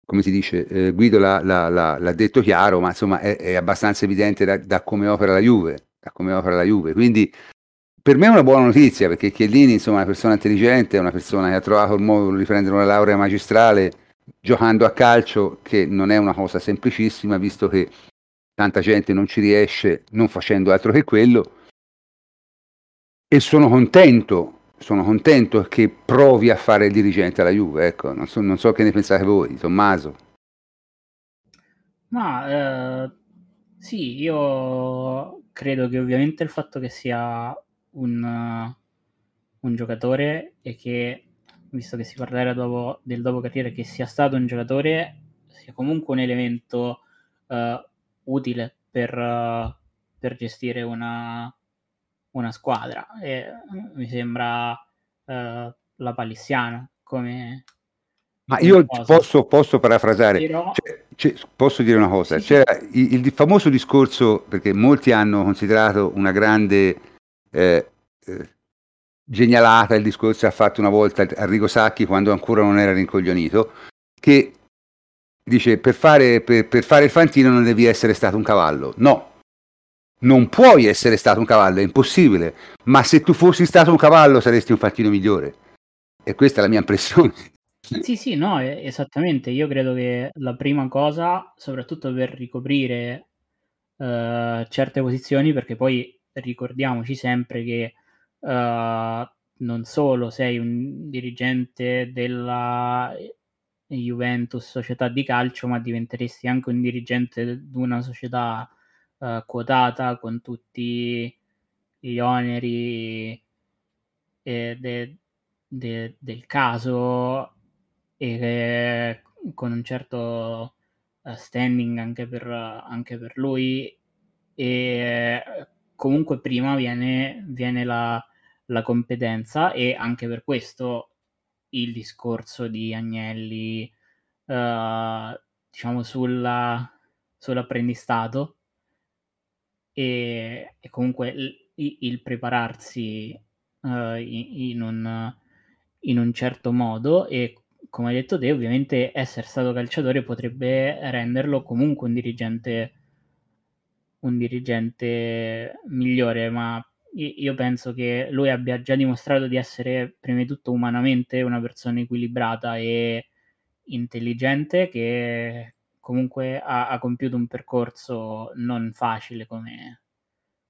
come si dice, eh, Guido l'ha, l'ha, l'ha, l'ha, detto chiaro, ma insomma è, è abbastanza evidente da, da, come opera la Juve, da come opera la Juve. Quindi per me è una buona notizia perché Chiellini insomma, è una persona intelligente, è una persona che ha trovato il modo di prendere una laurea magistrale giocando a calcio, che non è una cosa semplicissima visto che tanta gente non ci riesce non facendo altro che quello. E sono contento, sono contento che provi a fare il dirigente alla Juve, ecco, non so, non so che ne pensate voi, Tommaso. Ma eh, sì, io credo che ovviamente il fatto che sia un, uh, un giocatore e che, visto che si parlerà dopo, del dopo carriera, che sia stato un giocatore, sia comunque un elemento uh, utile per, uh, per gestire una, una, squadra. E mi sembra la palissiana come, ma io posso, posso, parafrasare, Però... cioè, cioè, posso dire una cosa, sì, c'era sì. Il, il, famoso discorso, perché molti hanno considerato una grande eh, eh, genialata il discorso che ha fatto una volta Arrigo Sacchi quando ancora non era rincoglionito, che dice per fare, per, per fare il fantino non devi essere stato un cavallo. No, non puoi essere stato un cavallo, è impossibile, ma se tu fossi stato un cavallo saresti un fantino migliore. E questa è la mia impressione. <laughs> Sì, sì, no, esattamente. Io credo che la prima cosa, soprattutto per ricoprire uh, certe posizioni, perché poi ricordiamoci sempre che uh, non solo sei un dirigente della Juventus società di calcio, ma diventeresti anche un dirigente di una società uh, quotata con tutti gli oneri eh, de, de, del caso e con un certo standing anche per, anche per lui e comunque prima viene, viene la, la, competenza e anche per questo il discorso di Agnelli uh, diciamo sulla, sull'apprendistato e, e comunque il, il prepararsi uh, in, un, in un certo modo e come hai detto te ovviamente essere stato calciatore potrebbe renderlo comunque un dirigente un dirigente migliore, ma io penso che lui abbia già dimostrato di essere prima di tutto umanamente una persona equilibrata e intelligente che comunque ha, ha compiuto un percorso non facile come,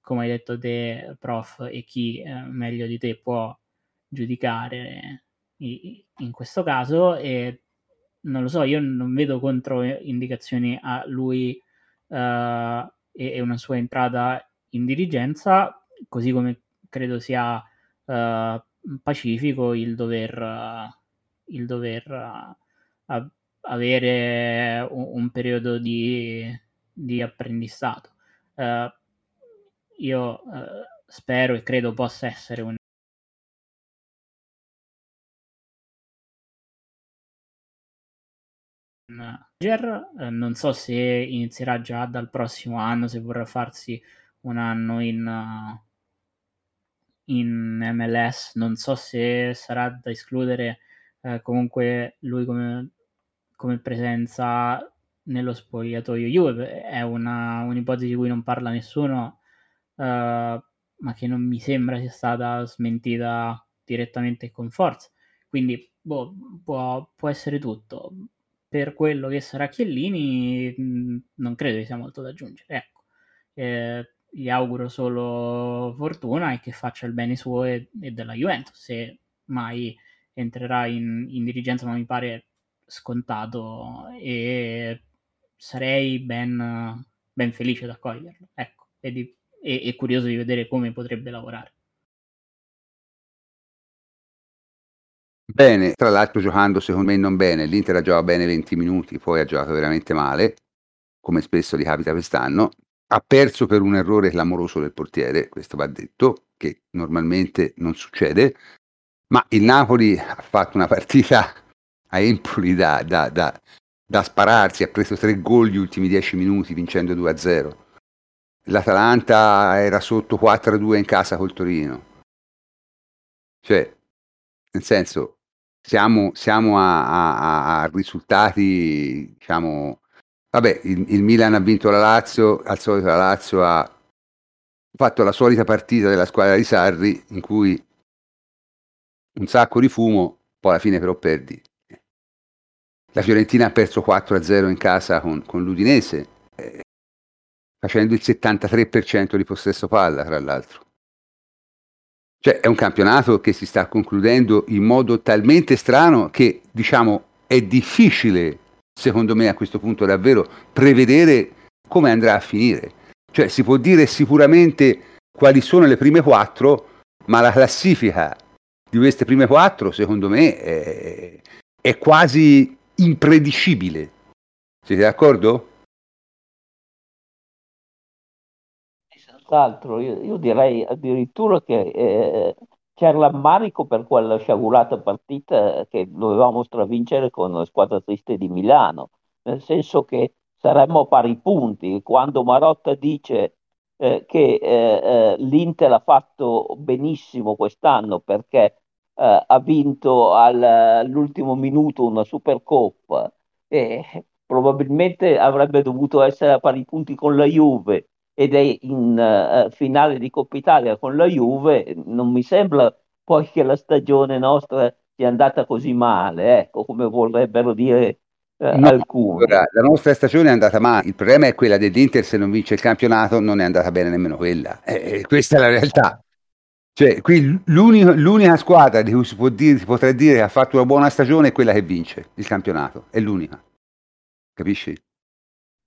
come hai detto te prof e chi eh, meglio di te può giudicare in questo caso. E non lo so io non vedo controindicazioni a lui uh, e, una sua entrata in dirigenza, così come credo sia uh, pacifico il dover, uh, il dover uh, avere un, un, periodo di, di apprendistato. io spero e credo possa essere un manager. Eh, non so se inizierà già dal prossimo anno, se vorrà farsi un anno in, uh, in MLS. Non so se sarà da escludere uh, comunque lui come, come, presenza nello spogliatoio Juve. È una, un'ipotesi di cui non parla nessuno, uh, ma che non mi sembra sia stata smentita direttamente con forza. Quindi boh, può, può essere tutto per quello che sarà Chiellini mh, non credo che sia molto da aggiungere. Ecco, eh, gli auguro solo fortuna e che faccia il bene suo e, e della Juventus. Se mai entrerà in, in, dirigenza, ma mi pare scontato e sarei ben, ben felice di accoglierlo. Ecco, e, di, e, e curioso di vedere come potrebbe lavorare. Bene, tra l'altro giocando secondo me non bene, l'Inter ha giocato bene 20 minuti, poi ha giocato veramente male, come spesso gli capita quest'anno. Ha perso per un errore clamoroso del portiere, questo va detto, che normalmente non succede, ma il Napoli ha fatto una partita a Empoli da, da, da, da spararsi, ha preso tre gol gli ultimi 10 minuti vincendo 2-0. L'Atalanta era sotto 4-2 in casa col Torino. Cioè, nel senso, siamo, siamo a, a, a, risultati, diciamo, vabbè, il, il, Milan ha vinto la Lazio, al solito la Lazio ha fatto la solita partita della squadra di Sarri in cui un sacco di fumo, poi alla fine però perdi. La Fiorentina ha perso 4-0 in casa con, con l'Udinese, eh, facendo il 73% di possesso palla, tra l'altro. Cioè è un campionato che si sta concludendo in modo talmente strano che, diciamo, è difficile, secondo me, a questo punto davvero prevedere come andrà a finire. Cioè si può dire sicuramente quali sono le prime quattro, ma la classifica di queste prime quattro, secondo me, è, è quasi impredicibile. Siete d'accordo? Senz'altro, io, io direi addirittura che eh, c'è il rammarico per quella sciagurata partita che dovevamo stravincere con la squadra triste di Milano, nel senso che saremmo a pari punti. Quando Marotta dice eh, che eh, eh l'Inter ha fatto benissimo quest'anno perché eh, ha vinto al, all'ultimo minuto una Supercoppa e probabilmente avrebbe dovuto essere a pari punti con la Juve ed è in uh, finale di Coppa Italia con la Juve, non mi sembra poi che la stagione nostra sia andata così male, ecco, come vorrebbero dire uh, no, alcuni. Allora, la nostra stagione è andata male, il problema è quella dell'Inter, se non vince il campionato non è andata bene nemmeno quella, eh, eh questa è la realtà. Cioè, qui l'unica, l'unica squadra di cui si, può dire, si potrà dire che ha fatto una buona stagione è quella che vince il campionato, è l'unica. Capisci?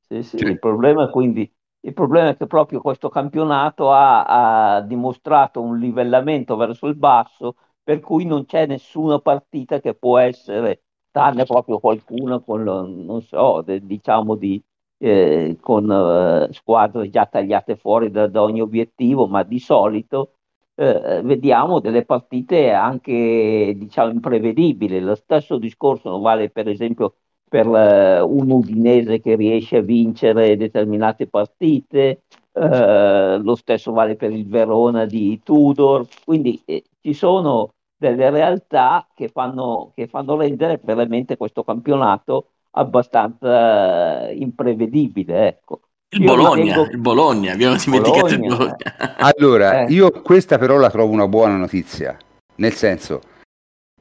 Sì, sì, cioè, il problema quindi il problema è che proprio questo campionato ha, ha, dimostrato un livellamento verso il basso, per cui non c'è nessuna partita che può essere, tranne proprio qualcuna con, non so, diciamo di, eh, con eh, squadre già tagliate fuori da, da ogni obiettivo, ma di solito eh, vediamo delle partite anche diciamo imprevedibili. Lo stesso discorso vale per esempio per eh, un Udinese che riesce a vincere determinate partite, eh, lo stesso vale per il Verona di Tudor, quindi eh, ci sono delle realtà che fanno, che fanno rendere veramente questo campionato abbastanza eh, imprevedibile. Ecco. Il Bologna, ritengo... il Bologna, abbiamo dimenticato Bologna. il Bologna. <laughs> Allora, eh. io questa però la trovo una buona notizia, nel senso,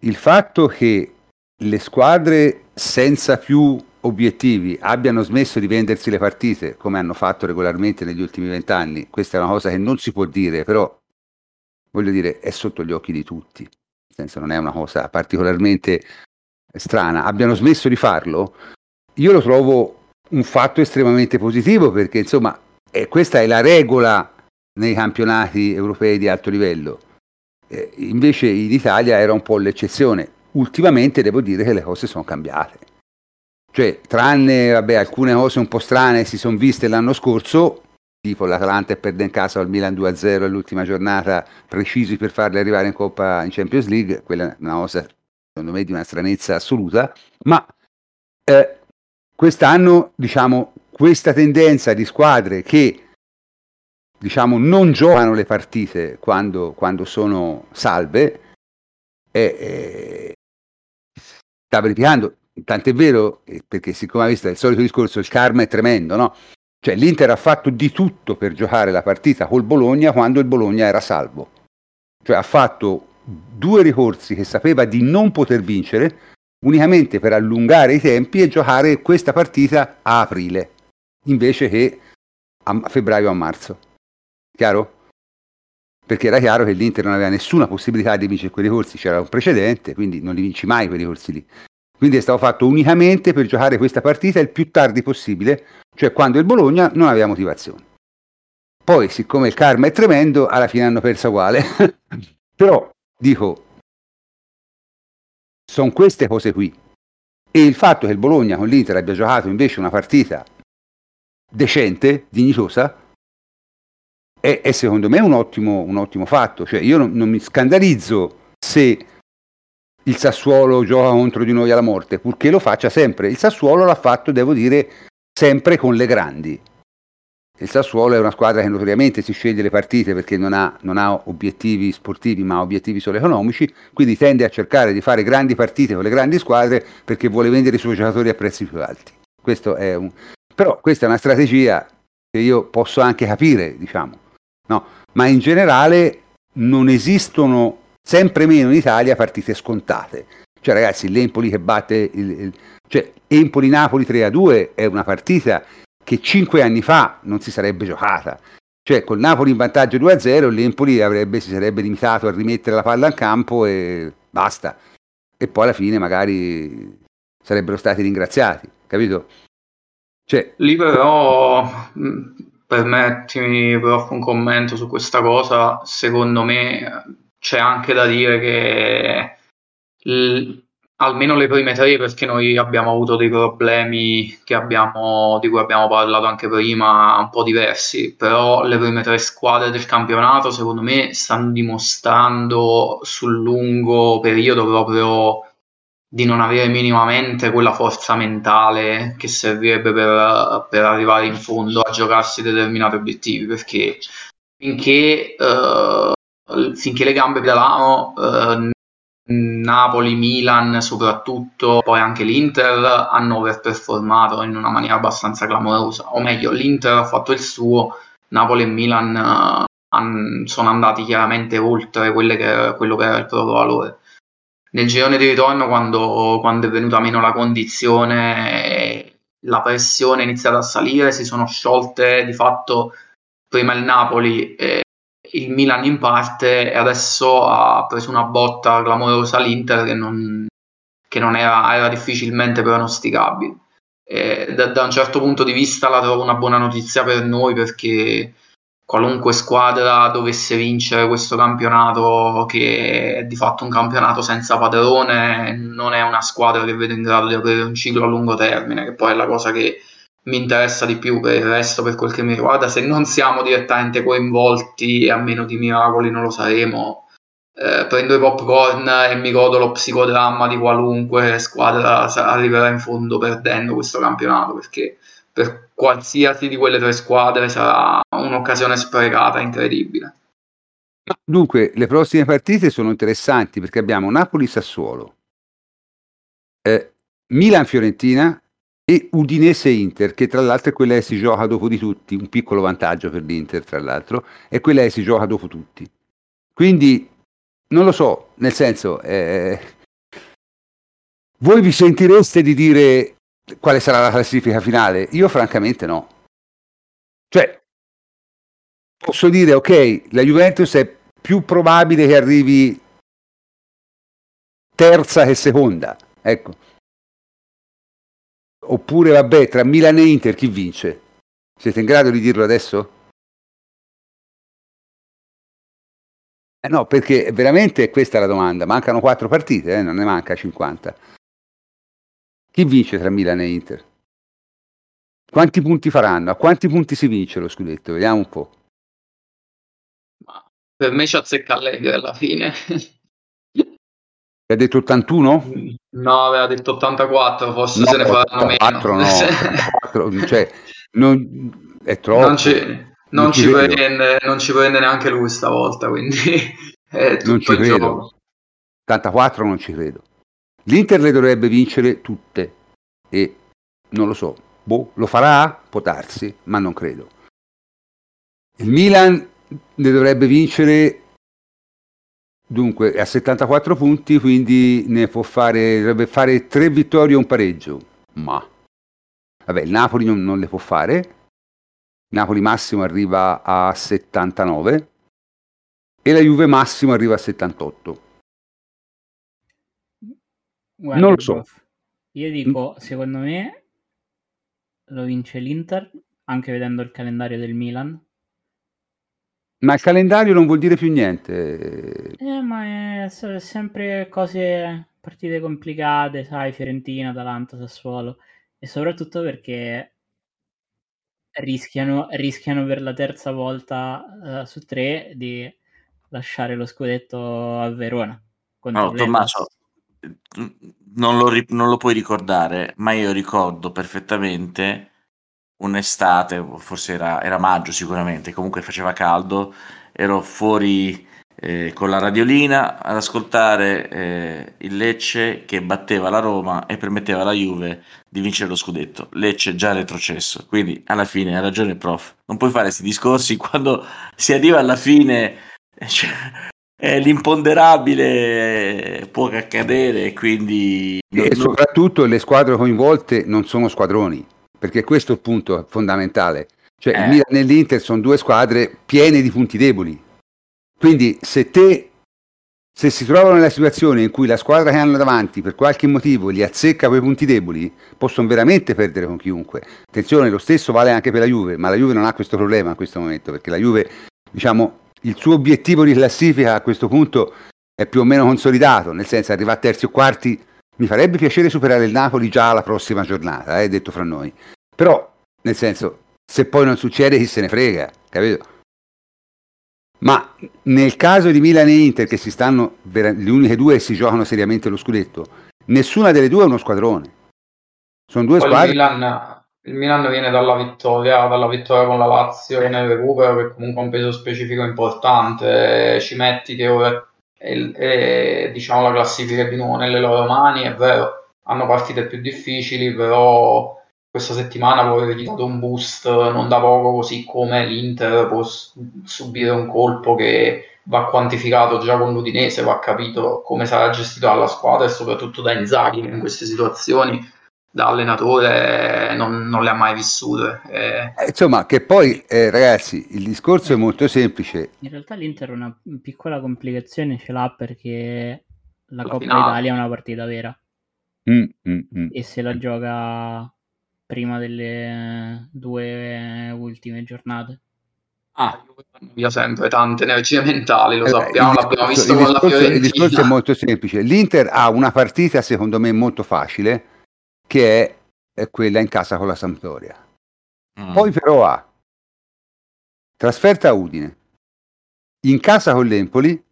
il fatto che le squadre senza più obiettivi abbiano smesso di vendersi le partite come hanno fatto regolarmente negli ultimi vent'anni, questa è una cosa che non si può dire, però voglio dire è sotto gli occhi di tutti, nel senso non è una cosa particolarmente strana, abbiano smesso di farlo, io lo trovo un fatto estremamente positivo perché insomma eh, questa è la regola nei campionati europei di alto livello. Eh, invece in Italia era un po' l'eccezione. Ultimamente devo dire che le cose sono cambiate. Cioè, tranne vabbè, alcune cose un po' strane si sono viste l'anno scorso, tipo l'Atalanta perde in casa al Milan 2-0 all'ultima giornata, precisi per farli arrivare in Coppa in Champions League, quella è una cosa secondo me di una stranezza assoluta, ma eh, quest'anno diciamo questa tendenza di squadre che diciamo non giocano le partite quando, quando sono salve è, è, sta verificando tant'è vero perché siccome ha visto il solito discorso il karma è tremendo no? cioè l'Inter ha fatto di tutto per giocare la partita col Bologna quando il Bologna era salvo cioè ha fatto due ricorsi che sapeva di non poter vincere unicamente per allungare i tempi e giocare questa partita a aprile, invece che a febbraio a marzo. Chiaro? Perché era chiaro che l'Inter non aveva nessuna possibilità di vincere quei ricorsi, c'era un precedente, quindi non li vinci mai quei ricorsi lì. Quindi è stato fatto unicamente per giocare questa partita il più tardi possibile, cioè quando il Bologna non aveva motivazioni. Poi, siccome il karma è tremendo, alla fine hanno perso uguale. <laughs> Però, dico, sono queste cose qui. E il fatto che il Bologna con l'Inter abbia giocato invece una partita decente, dignitosa, è, è secondo me un ottimo, un ottimo fatto. Cioè, io non, non, mi scandalizzo se il Sassuolo gioca contro di noi alla morte, purché lo faccia sempre. Il Sassuolo l'ha fatto, devo dire, sempre con le grandi. Il Sassuolo è una squadra che notoriamente si sceglie le partite perché non ha, non ha, obiettivi sportivi ma obiettivi solo economici, quindi tende a cercare di fare grandi partite con le grandi squadre perché vuole vendere i suoi giocatori a prezzi più alti. Un... Però questa è una strategia che io posso anche capire, diciamo. No? Ma in generale non esistono sempre meno in Italia partite scontate. Cioè, ragazzi, l'Empoli che batte il, il cioè, Empoli-Napoli 3-2 è una partita che cinque anni fa non si sarebbe giocata. Cioè, col Napoli in vantaggio 2-0, l'Empoli avrebbe, si sarebbe limitato a rimettere la palla in campo e basta. E poi alla fine magari sarebbero stati ringraziati, capito? Cioè, Lì però, permettimi però un commento su questa cosa, secondo me c'è anche da dire che l- almeno le prime tre, perché noi abbiamo avuto dei problemi abbiamo, di cui abbiamo parlato anche prima, un po' diversi, però le prime tre squadre del campionato secondo me stanno dimostrando sul lungo periodo proprio di non avere minimamente quella forza mentale che servirebbe per, per arrivare in fondo a giocarsi determinati obiettivi, perché finché, uh, finché le gambe pedalano, uh, Napoli, Milan soprattutto, poi anche l'Inter hanno overperformato in una maniera abbastanza clamorosa, o meglio l'Inter ha fatto il suo, Napoli e Milan uh, han, sono andati chiaramente oltre che, quello che era il proprio valore nel girone di ritorno quando, quando è venuta meno la condizione la pressione è iniziata a salire si sono sciolte di fatto prima il Napoli e il Milan in parte e adesso ha preso una botta clamorosa l'Inter che non, che non era, era, difficilmente pronosticabile. Da, da, un certo punto di vista la trovo una buona notizia per noi perché qualunque squadra dovesse vincere questo campionato, che è di fatto un campionato senza padrone, non è una squadra che vedo in grado di aprire un ciclo a lungo termine, che poi è la cosa che mi interessa di più per il resto, per quel che mi riguarda. Se non siamo direttamente coinvolti, e a meno di miracoli non lo saremo, eh, prendo i popcorn e mi godo lo psicodramma di qualunque squadra arriverà in fondo perdendo questo campionato, perché per qualsiasi di quelle tre squadre sarà un'occasione sprecata incredibile. Dunque, le prossime partite sono interessanti perché abbiamo Napoli-Sassuolo, eh, Milan-Fiorentina e Udinese-Inter, che tra l'altro è quella che si gioca dopo di tutti, un piccolo vantaggio per l'Inter tra l'altro, è quella che si gioca dopo tutti. Quindi, non lo so, nel senso, eh, voi vi sentireste di dire quale sarà la classifica finale? Io francamente no. Cioè, posso dire, ok, la Juventus è più probabile che arrivi terza che seconda, ecco. Oppure, vabbè, tra Milan e Inter chi vince? Siete in grado di dirlo adesso? Eh no, perché veramente questa è la domanda. Mancano quattro partite, eh? non ne manca 50. Chi vince tra Milan e Inter? Quanti punti faranno? A quanti punti si vince lo scudetto? Vediamo un po'. Ma per me ci azzecca Allegri alla fine. Ha detto 81? No, aveva detto 84, forse no, se ne faranno 84, meno. No, 84, cioè, non, è troppo. Non ci, non, non ci prende, non ci prende neanche lui stavolta, quindi <laughs> non ci credo. 84 non ci credo. L'Inter le dovrebbe vincere tutte e non lo so, boh, lo farà? Può darsi, ma non credo. Il Milan ne dovrebbe vincere dunque a 74 punti, quindi ne può fare, dovrebbe fare tre vittorie e un pareggio. Ma vabbè, il Napoli non, non le può fare. Napoli massimo arriva a 79 e la Juve massimo arriva a 78. Guarda, non lo so. Io dico, secondo me lo vince l'Inter, anche vedendo il calendario del Milan. Ma il calendario non vuol dire più niente. Eh, ma è sempre cose, partite complicate, sai, Fiorentina, Atalanta, Sassuolo. E soprattutto perché rischiano, rischiano per la terza volta uh, su tre di lasciare lo scudetto a Verona. No, Tommaso, non lo, non lo puoi ricordare, ma io ricordo perfettamente un'estate, forse era, era maggio sicuramente, comunque faceva caldo, ero fuori eh, con la radiolina ad ascoltare eh, il Lecce che batteva la Roma e permetteva alla Juve di vincere lo scudetto. Lecce già retrocesso, quindi alla fine ha ragione il prof. Non puoi fare questi discorsi <laughs> quando si arriva alla fine, cioè, eh, l'imponderabile può accadere, quindi... E non... soprattutto le squadre coinvolte non sono squadroni, perché questo è il punto fondamentale. Cioè eh. il Milan e l'Inter sono due squadre piene di punti deboli quindi se te se si trovano nella situazione in cui la squadra che hanno davanti per qualche motivo li azzecca quei punti deboli, possono veramente perdere con chiunque. Attenzione, lo stesso vale anche per la Juve, ma la Juve non ha questo problema in questo momento, perché la Juve, diciamo, il suo obiettivo di classifica a questo punto è più o meno consolidato, nel senso arrivare a terzi o quarti mi farebbe piacere superare il Napoli già la prossima giornata, eh, detto fra noi. Però, nel senso, se poi non succede chi se ne frega, capito? Ma nel caso di Milan e Inter, che si stanno, le uniche due si giocano seriamente lo scudetto, nessuna delle due è uno squadrone. Sono due Poi squadre. Il Milan, il Milan, viene dalla vittoria, dalla vittoria con la Lazio nel recupero, che comunque ha un peso specifico importante. Ci metti che ora è, è, diciamo, la classifica è di nuovo nelle loro mani, è vero, hanno partite più difficili, però questa settimana può aver dato un boost non da poco, così come l'Inter può subire un colpo che va quantificato già con l'Udinese, va capito come sarà gestito dalla squadra e soprattutto da Inzaghi in queste situazioni da allenatore non, non le ha mai vissute. Eh. eh insomma, che poi eh, ragazzi, il discorso è molto semplice. In realtà l'Inter una piccola complicazione ce l'ha perché la, la Coppa finale. Italia è una partita vera. Mm, mm, mm. E se la gioca prima delle due ultime giornate. Ah, via sempre tante energie mentali, lo eh, sappiamo, discorso, l'abbiamo visto con discorso, la Fiorentina. Il discorso è molto semplice. L'Inter ha una partita, secondo me, molto facile, che è, quella in casa con la Sampdoria. Mm. Poi però ha trasferta a Udine, in casa con l'Empoli,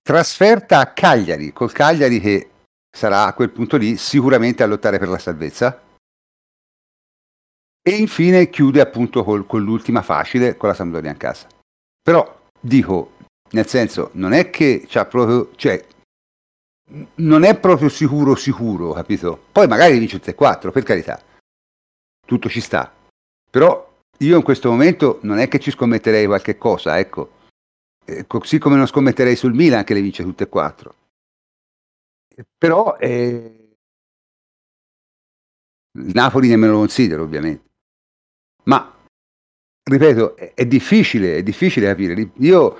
trasferta a Cagliari, col Cagliari che sarà a quel punto lì sicuramente a lottare per la salvezza. E infine chiude appunto col, con l'ultima facile, con la Sampdoria in casa. Però dico, nel senso, non è che c'ha proprio, cioè, non è proprio sicuro sicuro, capito? Poi magari vince il 3-4, per carità. Tutto ci sta. Però io in questo momento non è che ci scommetterei qualche cosa, ecco. Eh, così come non scommetterei sul Milan che le vince tutte e quattro però eh, Napoli nemmeno lo considero ovviamente. Ma, ripeto, è, è difficile, è difficile capire. Io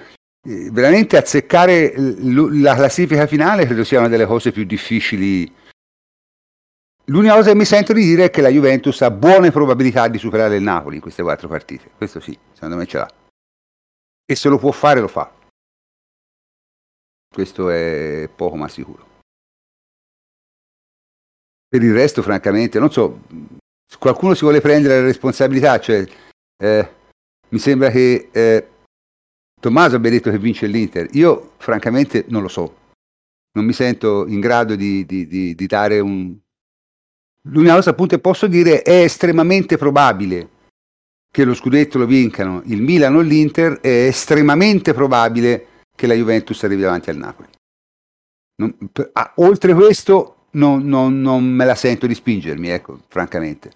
veramente azzeccare l- la classifica finale credo sia una delle cose più difficili. L'unica cosa che mi sento di dire è che la Juventus ha buone probabilità di superare il Napoli in queste quattro partite. Questo sì, secondo me ce l'ha. E se lo può fare, lo fa. Questo è poco ma sicuro. Per il resto, francamente, non so, qualcuno si vuole prendere la responsabilità, cioè, eh, mi sembra che eh, Tommaso abbia detto che vince l'Inter. Io, francamente, non lo so. Non mi sento in grado di, di, di, di dare un... L'unica cosa appunto che posso dire è estremamente probabile che lo scudetto lo vincano il Milan o l'Inter, è estremamente probabile che la Juventus arrivi davanti al Napoli. Non, ah, oltre questo non, non, non me la sento di spingermi, ecco, francamente.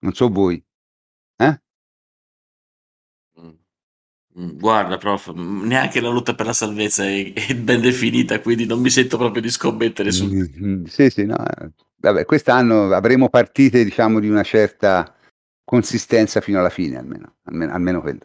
Non so voi. Guarda, prof, mm, neanche la lotta per la salvezza è, è ben definita, quindi non mi sento proprio di scommettere su. Mm-hmm. Sì, sì, no. Eh, vabbè, quest'anno avremo partite, diciamo, di una certa consistenza fino alla fine, almeno, almeno, almeno quello.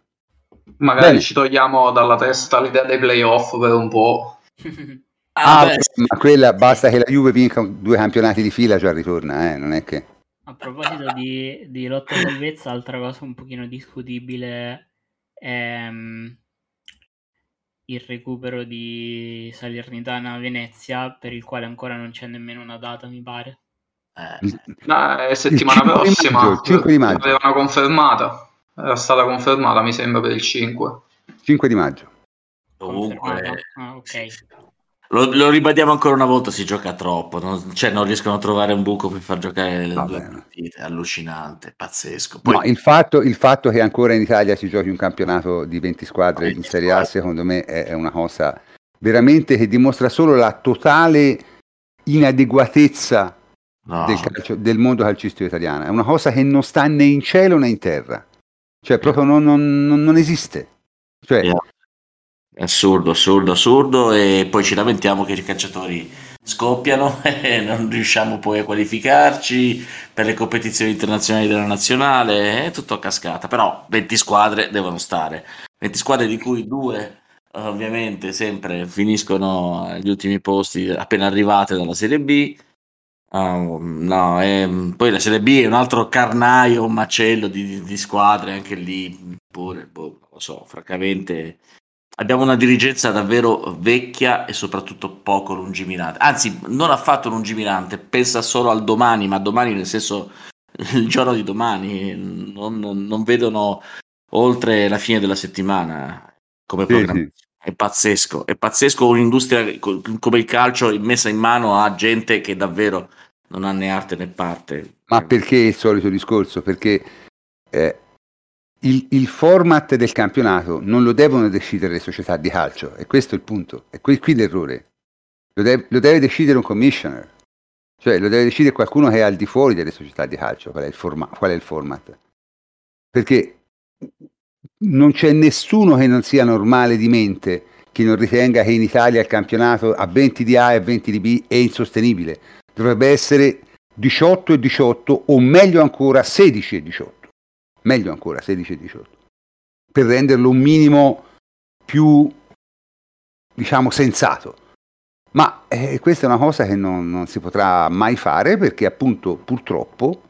Magari Bene. ci togliamo dalla testa l'idea dei playoff per un po'. <laughs> Ah, ah ma quella basta che la Juve vinca due campionati di fila, già ritorna, eh? non è che... A proposito di, di lotta salvezza, altra cosa un pochino discutibile um, il recupero di Salernitana a Venezia, per il quale ancora non c'è nemmeno una data, mi pare. Eh, no, è settimana prossima, maggio, 5 di maggio. l'avevano confermata, era stata confermata mi sembra per il 5. 5 di maggio. Comunque, ah, ok lo, lo, ribadiamo ancora una volta, si gioca troppo, non, cioè non riescono a trovare un buco per far giocare le due partite, allucinante, pazzesco. Poi... No, il, fatto, il, fatto, che ancora in Italia si giochi un campionato di 20 squadre in Serie A, secondo me è, è una cosa veramente che dimostra solo la totale inadeguatezza no. del, calcio, del, mondo calcistico italiano. È una cosa che non sta né in cielo né in terra, cioè proprio non, non, non esiste. Cioè, yeah. Assurdo, assurdo, assurdo. E poi ci lamentiamo che i calciatori scoppiano <laughs> e non riusciamo poi a qualificarci per le competizioni internazionali della nazionale. È tutto a cascata. Però 20 squadre devono stare. 20 squadre di cui due ovviamente sempre finiscono agli ultimi posti appena arrivate dalla Serie B. Uh, no, è, poi la Serie B è un altro carnaio, un macello di, di, squadre, anche lì pure, boh, lo so, francamente abbiamo una dirigenza davvero vecchia e soprattutto poco lungimirante. Anzi, non affatto lungimirante, pensa solo al domani, ma domani nel senso il giorno di domani, non, non vedono oltre la fine della settimana come programma. Sì, sì. È pazzesco, è pazzesco un'industria come il calcio messa in mano a gente che davvero non ha né arte né parte. Ma perché il solito discorso? Perché eh, il, il, format del campionato non lo devono decidere le società di calcio, e questo è il punto, è qui, qui l'errore. Lo deve, lo deve, decidere un commissioner, cioè lo deve decidere qualcuno che è al di fuori delle società di calcio, qual è il, forma, qual è il format. Perché non c'è nessuno che non sia normale di mente che non ritenga che in Italia il campionato a 20 di A e 20 di B è insostenibile. Dovrebbe essere 18 e 18 o meglio ancora 16 e 18 meglio ancora 16 e 18, per renderlo un minimo più, diciamo, sensato. Ma eh, questa è una cosa che non, non, si potrà mai fare perché appunto purtroppo,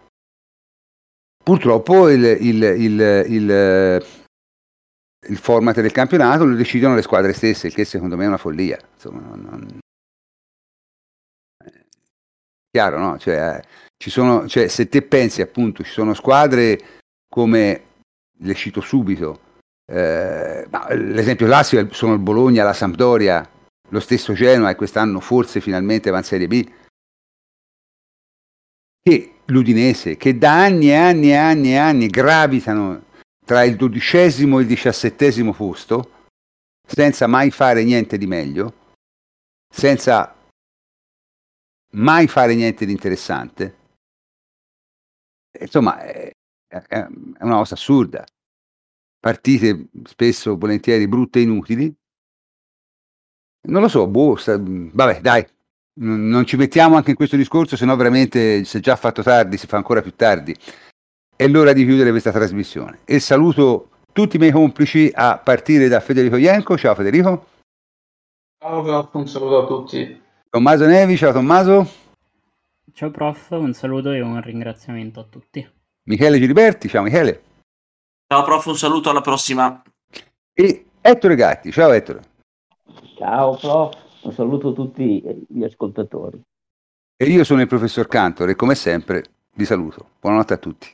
purtroppo il, il, il, il, il format del campionato lo decidono le squadre stesse, il che secondo me è una follia. Insomma, non, non... Chiaro, no? Cioè, eh, sono, cioè, se te pensi appunto, ci sono squadre come le cito subito, eh, l'esempio classico sono il Bologna, la Sampdoria, lo stesso Genoa e quest'anno forse finalmente va in Serie B, che l'Udinese, che da anni e anni e anni e anni gravitano tra il dodicesimo e il diciassettesimo posto, senza mai fare niente di meglio, senza mai fare niente di interessante. Insomma, è una cosa assurda. Partite spesso, volentieri, brutte e inutili. Non lo so, boh, sta, vabbè, dai, non ci mettiamo anche in questo discorso, se no veramente si è già fatto tardi, si fa ancora più tardi. È l'ora di chiudere questa trasmissione. E saluto tutti i miei complici a partire da Federico Ienco. Ciao Federico. Ciao, un saluto a tutti. Tommaso Nevi, ciao Tommaso. Ciao prof, un saluto e un ringraziamento a tutti. Michele Giliberti, ciao Michele. Ciao prof, un saluto alla prossima. E Ettore Gatti, ciao Ettore. Ciao prof, un saluto a tutti gli ascoltatori. E io sono il professor Cantor e come sempre vi saluto. Buonanotte a tutti.